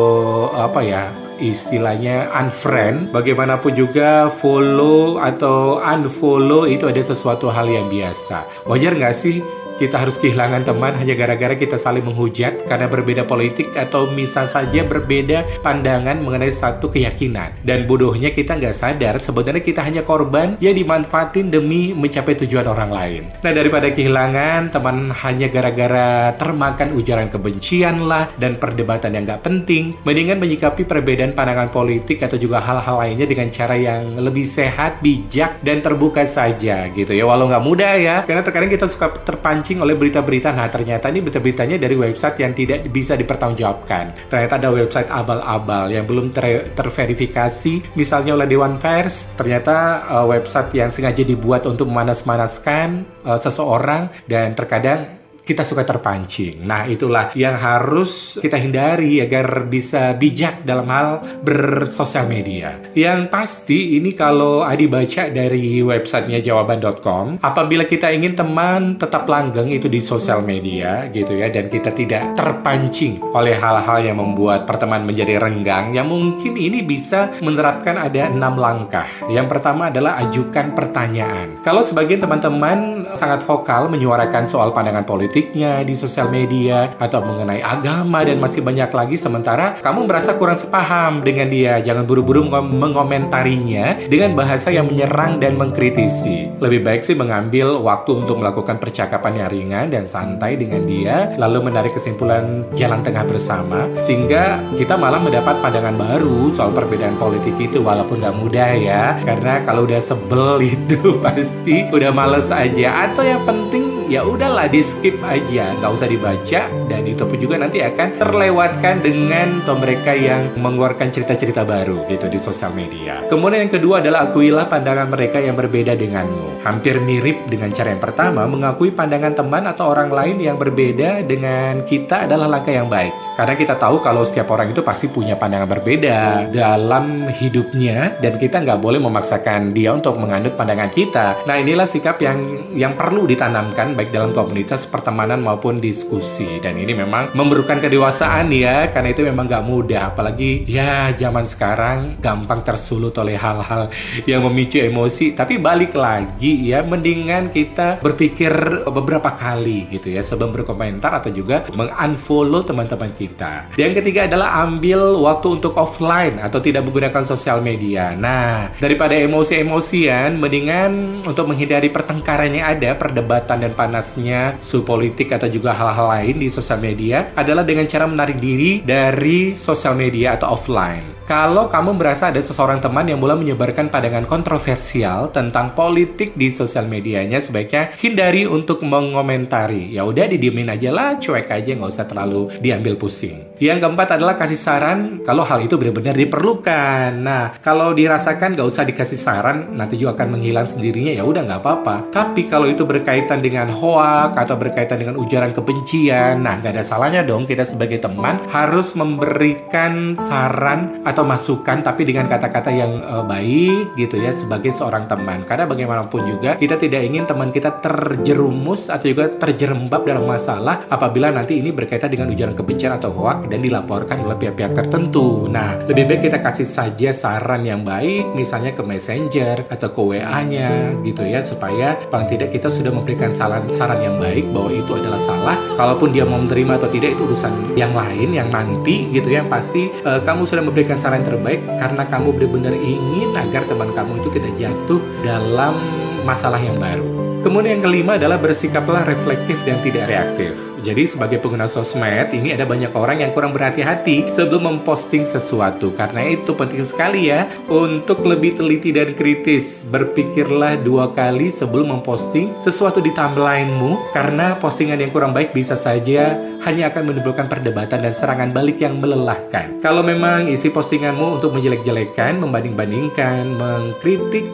apa ya istilahnya unfriend bagaimanapun juga follow atau unfollow itu ada sesuatu hal yang biasa wajar nggak sih kita harus kehilangan teman hanya gara-gara kita saling menghujat karena berbeda politik atau misal saja berbeda pandangan mengenai satu keyakinan. Dan bodohnya kita nggak sadar sebenarnya kita hanya korban yang dimanfaatin demi mencapai tujuan orang lain. Nah daripada kehilangan teman hanya gara-gara termakan ujaran kebencian lah dan perdebatan yang nggak penting, mendingan menyikapi perbedaan pandangan politik atau juga hal-hal lainnya dengan cara yang lebih sehat, bijak, dan terbuka saja gitu ya. Walau nggak mudah ya, karena terkadang kita suka terpancing terpancing oleh berita-berita. Nah, ternyata ini berita-beritanya dari website yang tidak bisa dipertanggungjawabkan. Ternyata ada website abal-abal yang belum ter terverifikasi, misalnya oleh Dewan Pers. Ternyata uh, website yang sengaja dibuat untuk memanas-manaskan uh, seseorang dan terkadang kita suka terpancing. Nah, itulah yang harus kita hindari agar bisa bijak dalam hal bersosial media. Yang pasti ini kalau Adi baca dari websitenya jawaban.com, apabila kita ingin teman tetap langgeng itu di sosial media gitu ya dan kita tidak terpancing oleh hal-hal yang membuat pertemanan menjadi renggang, yang mungkin ini bisa menerapkan ada enam langkah. Yang pertama adalah ajukan pertanyaan. Kalau sebagian teman-teman sangat vokal menyuarakan soal pandangan politiknya di sosial media atau mengenai agama dan masih banyak lagi sementara kamu merasa kurang sepaham dengan dia, jangan buru-buru mengomentarinya dengan bahasa yang menyerang dan mengkritisi. Lebih baik sih mengambil waktu untuk melakukan percakapan yang ringan dan santai dengan dia, lalu menarik kesimpulan jalan tengah bersama, sehingga kita malah mendapat pandangan baru soal perbedaan politik itu, walaupun nggak mudah ya, karena kalau udah sebel *laughs* itu pasti udah males aja, atau yang penting ya udahlah di skip aja nggak usah dibaca dan itu pun juga nanti akan terlewatkan dengan atau mereka yang mengeluarkan cerita-cerita baru gitu di sosial media. Kemudian yang kedua adalah akuilah pandangan mereka yang berbeda denganmu. Hampir mirip dengan cara yang pertama mengakui pandangan teman atau orang lain yang berbeda dengan kita adalah langkah yang baik. Karena kita tahu kalau setiap orang itu pasti punya pandangan berbeda dalam hidupnya dan kita nggak boleh memaksakan dia untuk menganut pandangan kita. Nah inilah sikap yang yang perlu ditanamkan baik dalam komunitas pertemanan maupun diskusi. Dan ini memang memerlukan kedewasaan ya karena itu memang gak mudah. Apalagi ya zaman sekarang gampang tersulut oleh hal-hal yang memicu emosi. Tapi balik lagi ya mendingan kita berpikir beberapa kali gitu ya sebelum berkomentar atau juga mengunfollow teman-teman kita. Yang ketiga adalah ambil waktu untuk offline atau tidak menggunakan sosial media. Nah daripada emosi-emosian mendingan untuk menghindari pertengkaran yang ada perdebatan dan panasnya suhu politik atau juga hal-hal lain di sosial media adalah dengan cara menarik diri dari sosial media atau offline. Kalau kamu merasa ada seseorang teman yang mulai menyebarkan pandangan kontroversial tentang politik di sosial medianya, sebaiknya hindari untuk mengomentari. Ya udah didiemin aja lah, cuek aja, nggak usah terlalu diambil pusing. Yang keempat adalah kasih saran kalau hal itu benar-benar diperlukan. Nah, kalau dirasakan nggak usah dikasih saran, nanti juga akan menghilang sendirinya. Ya udah nggak apa-apa. Tapi kalau itu berkaitan dengan hoak atau berkaitan dengan ujaran kebencian. Nah, nggak ada salahnya dong kita sebagai teman harus memberikan saran atau masukan tapi dengan kata-kata yang uh, baik gitu ya sebagai seorang teman. Karena bagaimanapun juga kita tidak ingin teman kita terjerumus atau juga terjerembab dalam masalah apabila nanti ini berkaitan dengan ujaran kebencian atau hoak dan dilaporkan oleh pihak-pihak tertentu. Nah, lebih baik kita kasih saja saran yang baik misalnya ke Messenger atau ke WA-nya gitu ya supaya paling tidak kita sudah memberikan saran saran yang baik bahwa itu adalah salah. Kalaupun dia mau menerima atau tidak itu urusan yang lain yang nanti gitu ya. Pasti uh, kamu sudah memberikan saran yang terbaik karena kamu benar-benar ingin agar teman kamu itu tidak jatuh dalam masalah yang baru. Kemudian yang kelima adalah bersikaplah reflektif dan tidak reaktif. Jadi sebagai pengguna sosmed ini ada banyak orang yang kurang berhati-hati sebelum memposting sesuatu. Karena itu penting sekali ya untuk lebih teliti dan kritis. Berpikirlah dua kali sebelum memposting sesuatu di timelinemu karena postingan yang kurang baik bisa saja hanya akan menimbulkan perdebatan dan serangan balik yang melelahkan. Kalau memang isi postinganmu untuk menjelek-jelekan, membanding-bandingkan, mengkritik,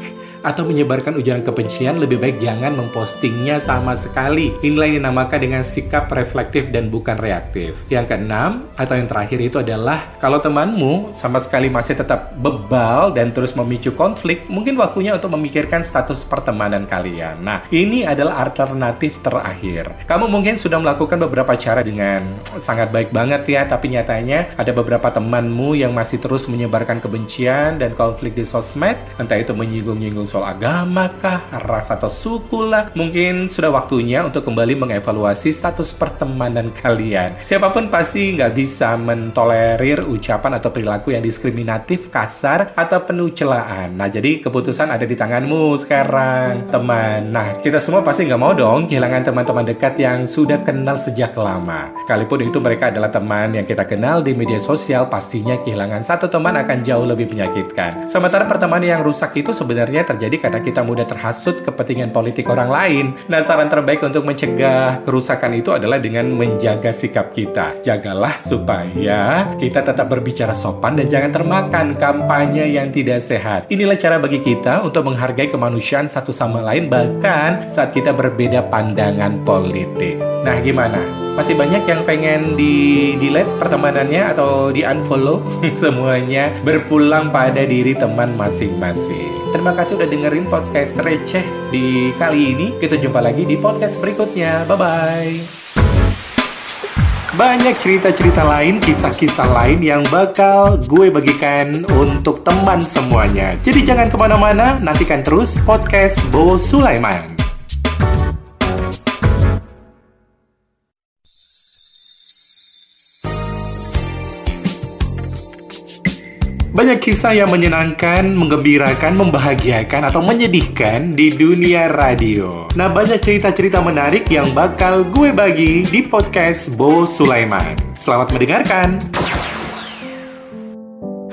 atau menyebarkan ujaran kebencian, lebih baik jangan mempostingnya sama sekali. Inilah yang dinamakan dengan sikap reflektif dan bukan reaktif. Yang keenam atau yang terakhir itu adalah kalau temanmu sama sekali masih tetap bebal dan terus memicu konflik, mungkin waktunya untuk memikirkan status pertemanan kalian. Nah, ini adalah alternatif terakhir. Kamu mungkin sudah melakukan beberapa cara dengan sangat baik banget ya, tapi nyatanya ada beberapa temanmu yang masih terus menyebarkan kebencian dan konflik di sosmed, entah itu menyinggung-nyinggung soal agama kah, ras atau suku lah. Mungkin sudah waktunya untuk kembali mengevaluasi status pertemanan kalian. Siapa pun pasti nggak bisa mentolerir ucapan atau perilaku yang diskriminatif, kasar, atau penuh celaan. Nah, jadi keputusan ada di tanganmu sekarang, teman. Nah, kita semua pasti nggak mau dong kehilangan teman-teman dekat yang sudah kenal sejak lama. Sekalipun itu mereka adalah teman yang kita kenal di media sosial, pastinya kehilangan satu teman akan jauh lebih menyakitkan. Sementara pertemanan yang rusak itu sebenarnya terjadi terjadi karena kita mudah terhasut kepentingan politik orang lain. Nah, saran terbaik untuk mencegah kerusakan itu adalah dengan menjaga sikap kita. Jagalah supaya kita tetap berbicara sopan dan jangan termakan kampanye yang tidak sehat. Inilah cara bagi kita untuk menghargai kemanusiaan satu sama lain bahkan saat kita berbeda pandangan politik. Nah, gimana? Masih banyak yang pengen di delete pertemanannya atau di unfollow *laughs* semuanya berpulang pada diri teman masing-masing. Terima kasih udah dengerin podcast receh di kali ini. Kita jumpa lagi di podcast berikutnya. Bye bye. Banyak cerita-cerita lain, kisah-kisah lain yang bakal gue bagikan untuk teman semuanya. Jadi jangan ke mana-mana, nantikan terus podcast Bo Sulaiman. Banyak kisah yang menyenangkan, menggembirakan, membahagiakan, atau menyedihkan di dunia radio. Nah, banyak cerita-cerita menarik yang bakal gue bagi di podcast Bo Sulaiman. Selamat mendengarkan.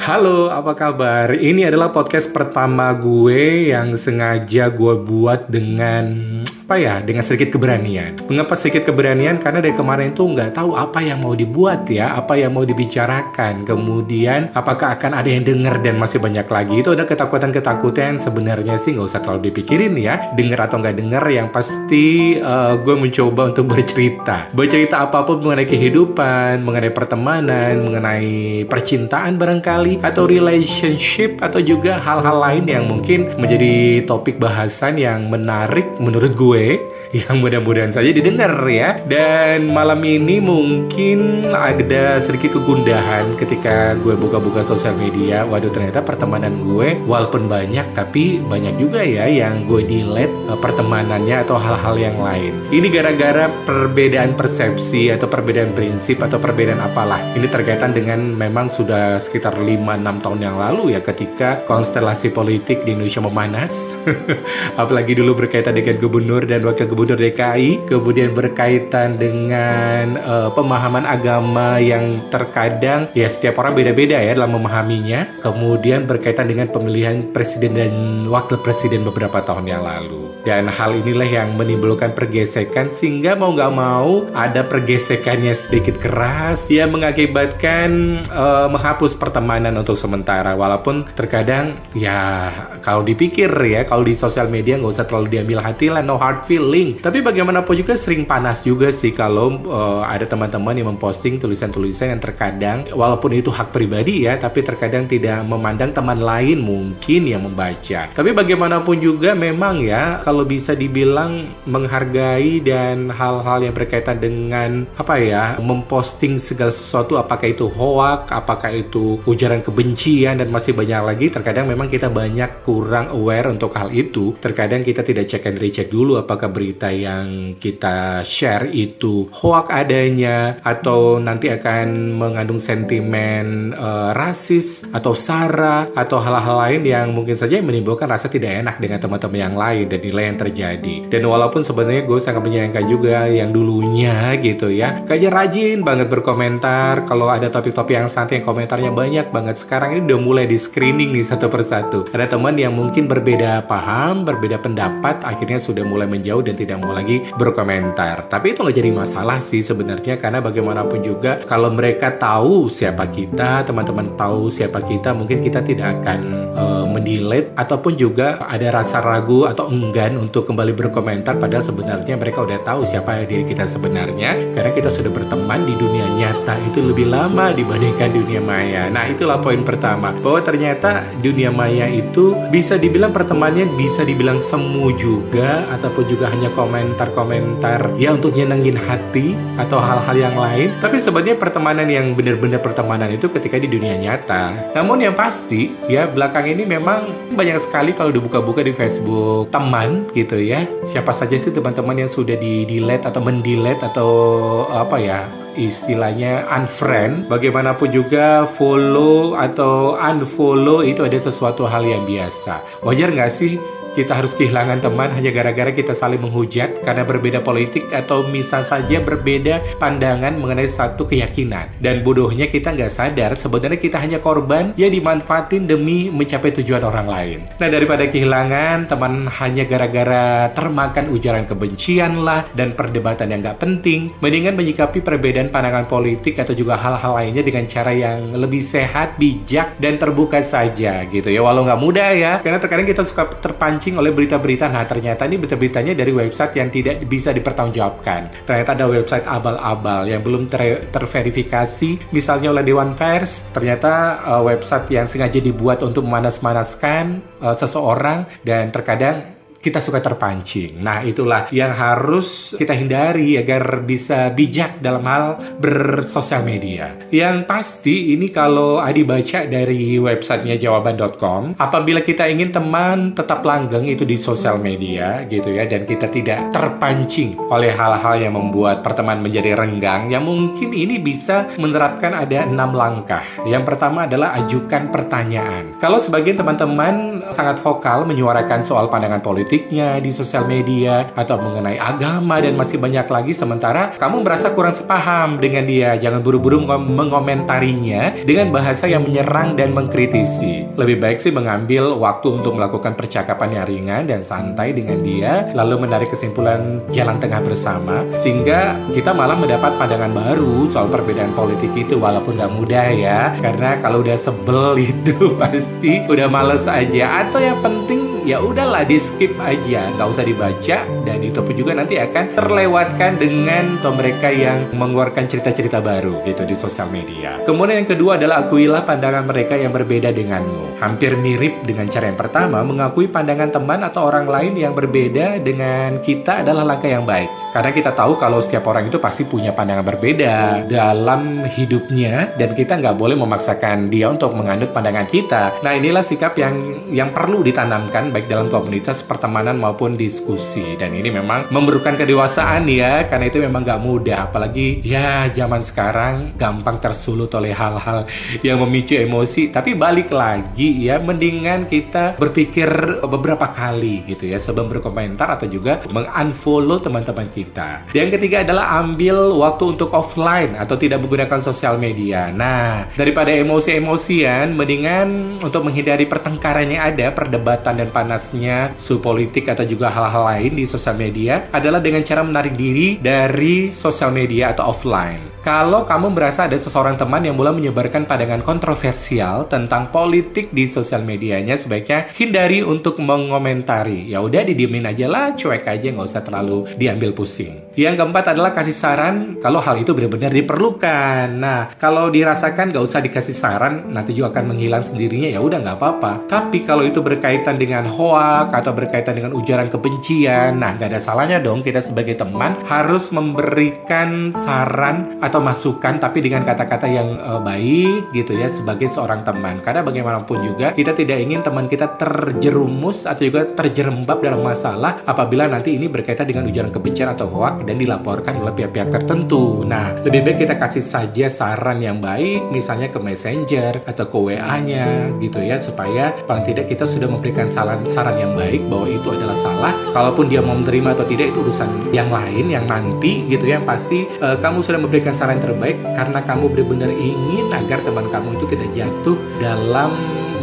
Halo, apa kabar? Ini adalah podcast pertama gue yang sengaja gue buat dengan apa ya dengan sedikit keberanian. Mengapa sedikit keberanian? Karena dari kemarin tuh nggak tahu apa yang mau dibuat ya, apa yang mau dibicarakan. Kemudian apakah akan ada yang denger dan masih banyak lagi. Itu ada ketakutan-ketakutan sebenarnya sih nggak usah terlalu dipikirin ya. Denger atau nggak denger yang pasti uh, gue mencoba untuk *laughs* bercerita. Bercerita apa pun mengenai kehidupan, mengenai pertemanan, mengenai percintaan barangkali, atau relationship, atau juga hal-hal lain yang mungkin menjadi topik bahasan yang menarik menurut gue gue yang mudah-mudahan saja didengar ya. Dan malam ini mungkin ada sedikit kegundahan ketika gue buka-buka sosial media. Waduh ternyata pertemanan gue walaupun banyak tapi banyak juga ya yang gue delete uh, pertemanannya atau hal-hal yang lain. Ini gara-gara perbedaan persepsi atau perbedaan prinsip atau perbedaan apalah. Ini terkaitan dengan memang sudah sekitar 5-6 tahun yang lalu ya ketika konstelasi politik di Indonesia memanas. *laughs* Apalagi dulu berkaitan dengan gubernur dan Wakil Gubernur DKI, kemudian berkaitan dengan uh, pemahaman agama yang terkadang ya setiap orang beda-beda ya dalam memahaminya, kemudian berkaitan dengan pemilihan presiden dan wakil presiden beberapa tahun yang lalu. Dan hal inilah yang menimbulkan pergesekan sehingga mau nggak mau ada pergesekannya sedikit keras yang mengakibatkan uh, menghapus pertemanan untuk sementara walaupun terkadang ya kalau dipikir ya kalau di sosial media nggak usah terlalu diambil hati lah no hard feeling. Tapi bagaimanapun juga sering panas juga sih kalau uh, ada teman-teman yang memposting tulisan-tulisan yang terkadang walaupun itu hak pribadi ya tapi terkadang tidak memandang teman lain mungkin yang membaca. Tapi bagaimanapun juga memang ya kalau bisa dibilang menghargai dan hal-hal yang berkaitan dengan apa ya memposting segala sesuatu apakah itu hoak apakah itu ujaran kebencian dan masih banyak lagi terkadang memang kita banyak kurang aware untuk hal itu. Terkadang kita tidak cek and recheck dulu apakah berita yang kita share itu hoak adanya atau nanti akan mengandung sentimen uh, rasis atau sara atau hal-hal lain yang mungkin saja menimbulkan rasa tidak enak dengan teman-teman yang lain dan nilai yang terjadi. Dan walaupun sebenarnya gue sangat menyayangkan juga yang dulunya gitu ya, kayaknya rajin banget berkomentar. Kalau ada topik-topik yang santai yang komentarnya banyak banget. Sekarang ini udah mulai di screening nih satu persatu. Ada teman yang mungkin berbeda paham, berbeda pendapat, akhirnya sudah mulai menjauh dan tidak mau lagi berkomentar. Tapi itu nggak jadi masalah sih sebenarnya karena bagaimanapun juga kalau mereka tahu siapa kita, teman-teman tahu siapa kita, mungkin kita tidak akan uh, mendelete ataupun juga ada rasa ragu atau enggan untuk kembali berkomentar padahal sebenarnya mereka udah tahu siapa diri kita sebenarnya karena kita sudah berteman di dunia nyata itu lebih lama dibandingkan dunia maya. Nah, itulah poin pertama bahwa ternyata dunia maya itu bisa dibilang pertemanannya bisa dibilang semu juga ataupun juga hanya komentar-komentar ya untuk nyenengin hati atau hal-hal yang lain. Tapi sebenarnya pertemanan yang benar-benar pertemanan itu ketika di dunia nyata. Namun yang pasti ya belakang ini memang banyak sekali kalau dibuka-buka di Facebook teman gitu ya. Siapa saja sih teman-teman yang sudah di delete atau mendelete atau apa ya istilahnya unfriend bagaimanapun juga follow atau unfollow itu ada sesuatu hal yang biasa wajar nggak sih kita harus kehilangan teman hanya gara-gara kita saling menghujat karena berbeda politik atau misal saja berbeda pandangan mengenai satu keyakinan. Dan bodohnya kita nggak sadar sebenarnya kita hanya korban yang dimanfaatin demi mencapai tujuan orang lain. Nah daripada kehilangan teman hanya gara-gara termakan ujaran kebencian lah dan perdebatan yang nggak penting, mendingan menyikapi perbedaan pandangan politik atau juga hal-hal lainnya dengan cara yang lebih sehat, bijak, dan terbuka saja gitu ya. Walau nggak mudah ya, karena terkadang kita suka terpancing oleh berita-berita. Nah ternyata ini berita-beritanya dari website yang tidak bisa dipertanggungjawabkan. Ternyata ada website abal-abal yang belum ter terverifikasi, misalnya oleh Dewan Pers. Ternyata uh, website yang sengaja dibuat untuk memanas-manaskan uh, seseorang dan terkadang kita suka terpancing. Nah, itulah yang harus kita hindari agar bisa bijak dalam hal bersosial media. Yang pasti ini kalau Adi baca dari websitenya jawaban.com, apabila kita ingin teman tetap langgeng itu di sosial media gitu ya dan kita tidak terpancing oleh hal-hal yang membuat pertemanan menjadi renggang, yang mungkin ini bisa menerapkan ada enam langkah. Yang pertama adalah ajukan pertanyaan. Kalau sebagian teman-teman sangat vokal menyuarakan soal pandangan politik politiknya di sosial media atau mengenai agama dan masih banyak lagi. Sementara kamu merasa kurang sepaham dengan dia. Jangan buru-buru mengomentarinya dengan bahasa yang menyerang dan mengkritisi. Lebih baik sih mengambil waktu untuk melakukan percakapan yang ringan dan santai dengan dia lalu menarik kesimpulan jalan tengah bersama sehingga kita malah mendapat pandangan baru soal perbedaan politik itu walaupun gak mudah ya. Karena kalau udah sebel *laughs* itu pasti udah males aja. Atau yang penting ya udahlah di skip aja. Nggak usah dibaca dan itu pun juga nanti akan terlewatkan dengan atau mereka yang mengeluarkan cerita-cerita baru gitu di sosial media. Kemudian yang kedua adalah akuilah pandangan mereka yang berbeda denganmu. Hampir mirip dengan cara yang pertama mengakui pandangan teman atau orang lain yang berbeda dengan kita adalah langkah yang baik. Karena kita tahu kalau setiap orang itu pasti punya pandangan berbeda dalam hidupnya dan kita nggak boleh memaksakan dia untuk menganut pandangan kita. Nah inilah sikap yang yang perlu ditanamkan baik dalam komunitas pertemanan maupun diskusi. Dan ini memang memerlukan kedewasaan ya karena itu memang gak mudah. Apalagi ya zaman sekarang gampang tersulut oleh hal-hal yang memicu emosi. Tapi balik lagi ya mendingan kita berpikir beberapa kali gitu ya sebelum berkomentar atau juga mengunfollow teman-teman kita. Yang ketiga adalah ambil waktu untuk offline atau tidak menggunakan sosial media. Nah daripada emosi-emosian mendingan untuk menghindari pertengkaran yang ada perdebatan dan panasnya su politik atau juga hal-hal lain di sosial media adalah dengan cara menarik diri dari sosial media atau offline. Kalau kamu merasa ada seseorang teman yang mulai menyebarkan pandangan kontroversial tentang politik di sosial medianya, sebaiknya hindari untuk mengomentari. Ya udah didiemin aja lah, cuek aja, nggak usah terlalu diambil pusing. Yang keempat adalah kasih saran kalau hal itu benar-benar diperlukan. Nah, kalau dirasakan nggak usah dikasih saran, nanti juga akan menghilang sendirinya. Ya udah nggak apa-apa. Tapi kalau itu berkaitan dengan hoak atau berkaitan dengan ujaran kebencian, nah nggak ada salahnya dong kita sebagai teman harus memberikan saran atau atau masukan tapi dengan kata-kata yang uh, baik gitu ya sebagai seorang teman karena bagaimanapun juga kita tidak ingin teman kita terjerumus atau juga terjerembab dalam masalah apabila nanti ini berkaitan dengan ujaran kebencian atau hoak dan dilaporkan oleh pihak-pihak tertentu nah lebih baik kita kasih saja saran yang baik misalnya ke messenger atau ke WA-nya gitu ya supaya paling tidak kita sudah memberikan saran saran yang baik bahwa itu adalah salah kalaupun dia mau menerima atau tidak itu urusan yang lain yang nanti gitu ya pasti uh, kamu sudah memberikan saran terbaik karena kamu benar-benar ingin agar teman kamu itu tidak jatuh dalam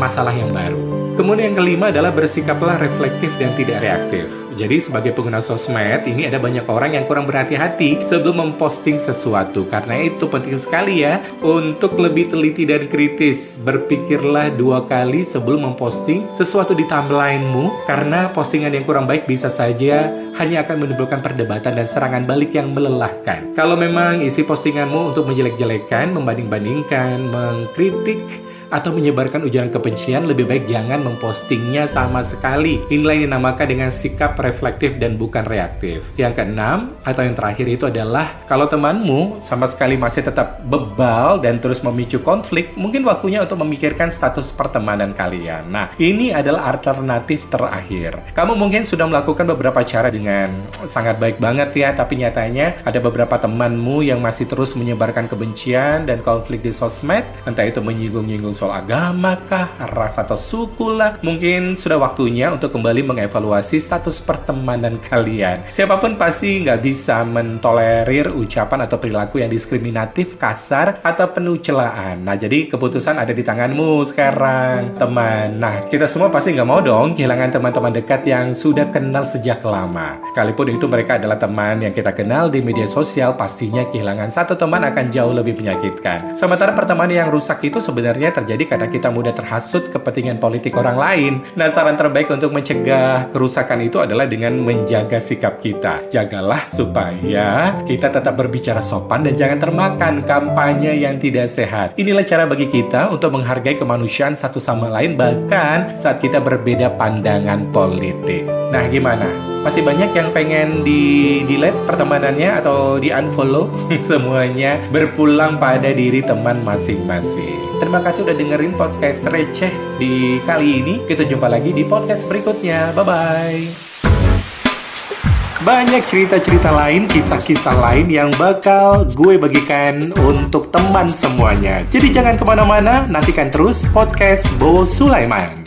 masalah yang baru. Kemudian yang kelima adalah bersikaplah reflektif dan tidak reaktif. Jadi sebagai pengguna sosmed ini ada banyak orang yang kurang berhati-hati sebelum memposting sesuatu. Karena itu penting sekali ya untuk lebih teliti dan kritis. Berpikirlah dua kali sebelum memposting sesuatu di timelinemu karena postingan yang kurang baik bisa saja hanya akan menimbulkan perdebatan dan serangan balik yang melelahkan. Kalau memang isi postinganmu untuk menjelek-jelekan, membanding-bandingkan, mengkritik atau menyebarkan ujaran kebencian lebih baik jangan mempostingnya sama sekali. Inilah yang dinamakan dengan sikap reflektif dan bukan reaktif. Yang keenam atau yang terakhir itu adalah kalau temanmu sama sekali masih tetap bebal dan terus memicu konflik, mungkin waktunya untuk memikirkan status pertemanan kalian. Nah, ini adalah alternatif terakhir. Kamu mungkin sudah melakukan beberapa cara dengan sangat baik banget ya, tapi nyatanya ada beberapa temanmu yang masih terus menyebarkan kebencian dan konflik di sosmed, entah itu menyinggung-nyinggung soal agama kah, ras atau suku lah. Mungkin sudah waktunya untuk kembali mengevaluasi status pertemanan kalian. Siapa pun pasti nggak bisa mentolerir ucapan atau perilaku yang diskriminatif, kasar, atau penuh celaan. Nah, jadi keputusan ada di tanganmu sekarang, teman. Nah, kita semua pasti nggak mau dong kehilangan teman-teman dekat yang sudah kenal sejak lama. Sekalipun itu mereka adalah teman yang kita kenal di media sosial, pastinya kehilangan satu teman akan jauh lebih menyakitkan. Sementara pertemanan yang rusak itu sebenarnya terjadi karena kita mudah terhasut kepentingan politik orang lain. Nah, saran terbaik untuk mencegah kerusakan itu adalah dengan menjaga sikap kita. Jagalah supaya kita tetap berbicara sopan dan jangan termakan kampanye yang tidak sehat. Inilah cara bagi kita untuk menghargai kemanusiaan satu sama lain bahkan saat kita berbeda pandangan politik. Nah, gimana? Masih banyak yang pengen di delete pertemanannya atau di unfollow *laughs* semuanya berpulang pada diri teman masing-masing. Terima kasih udah dengerin podcast receh di kali ini. Kita jumpa lagi di podcast berikutnya. Bye bye. Banyak cerita-cerita lain, kisah-kisah lain yang bakal gue bagikan untuk teman semuanya. Jadi jangan ke mana-mana, nantikan terus podcast Bo Sulaiman.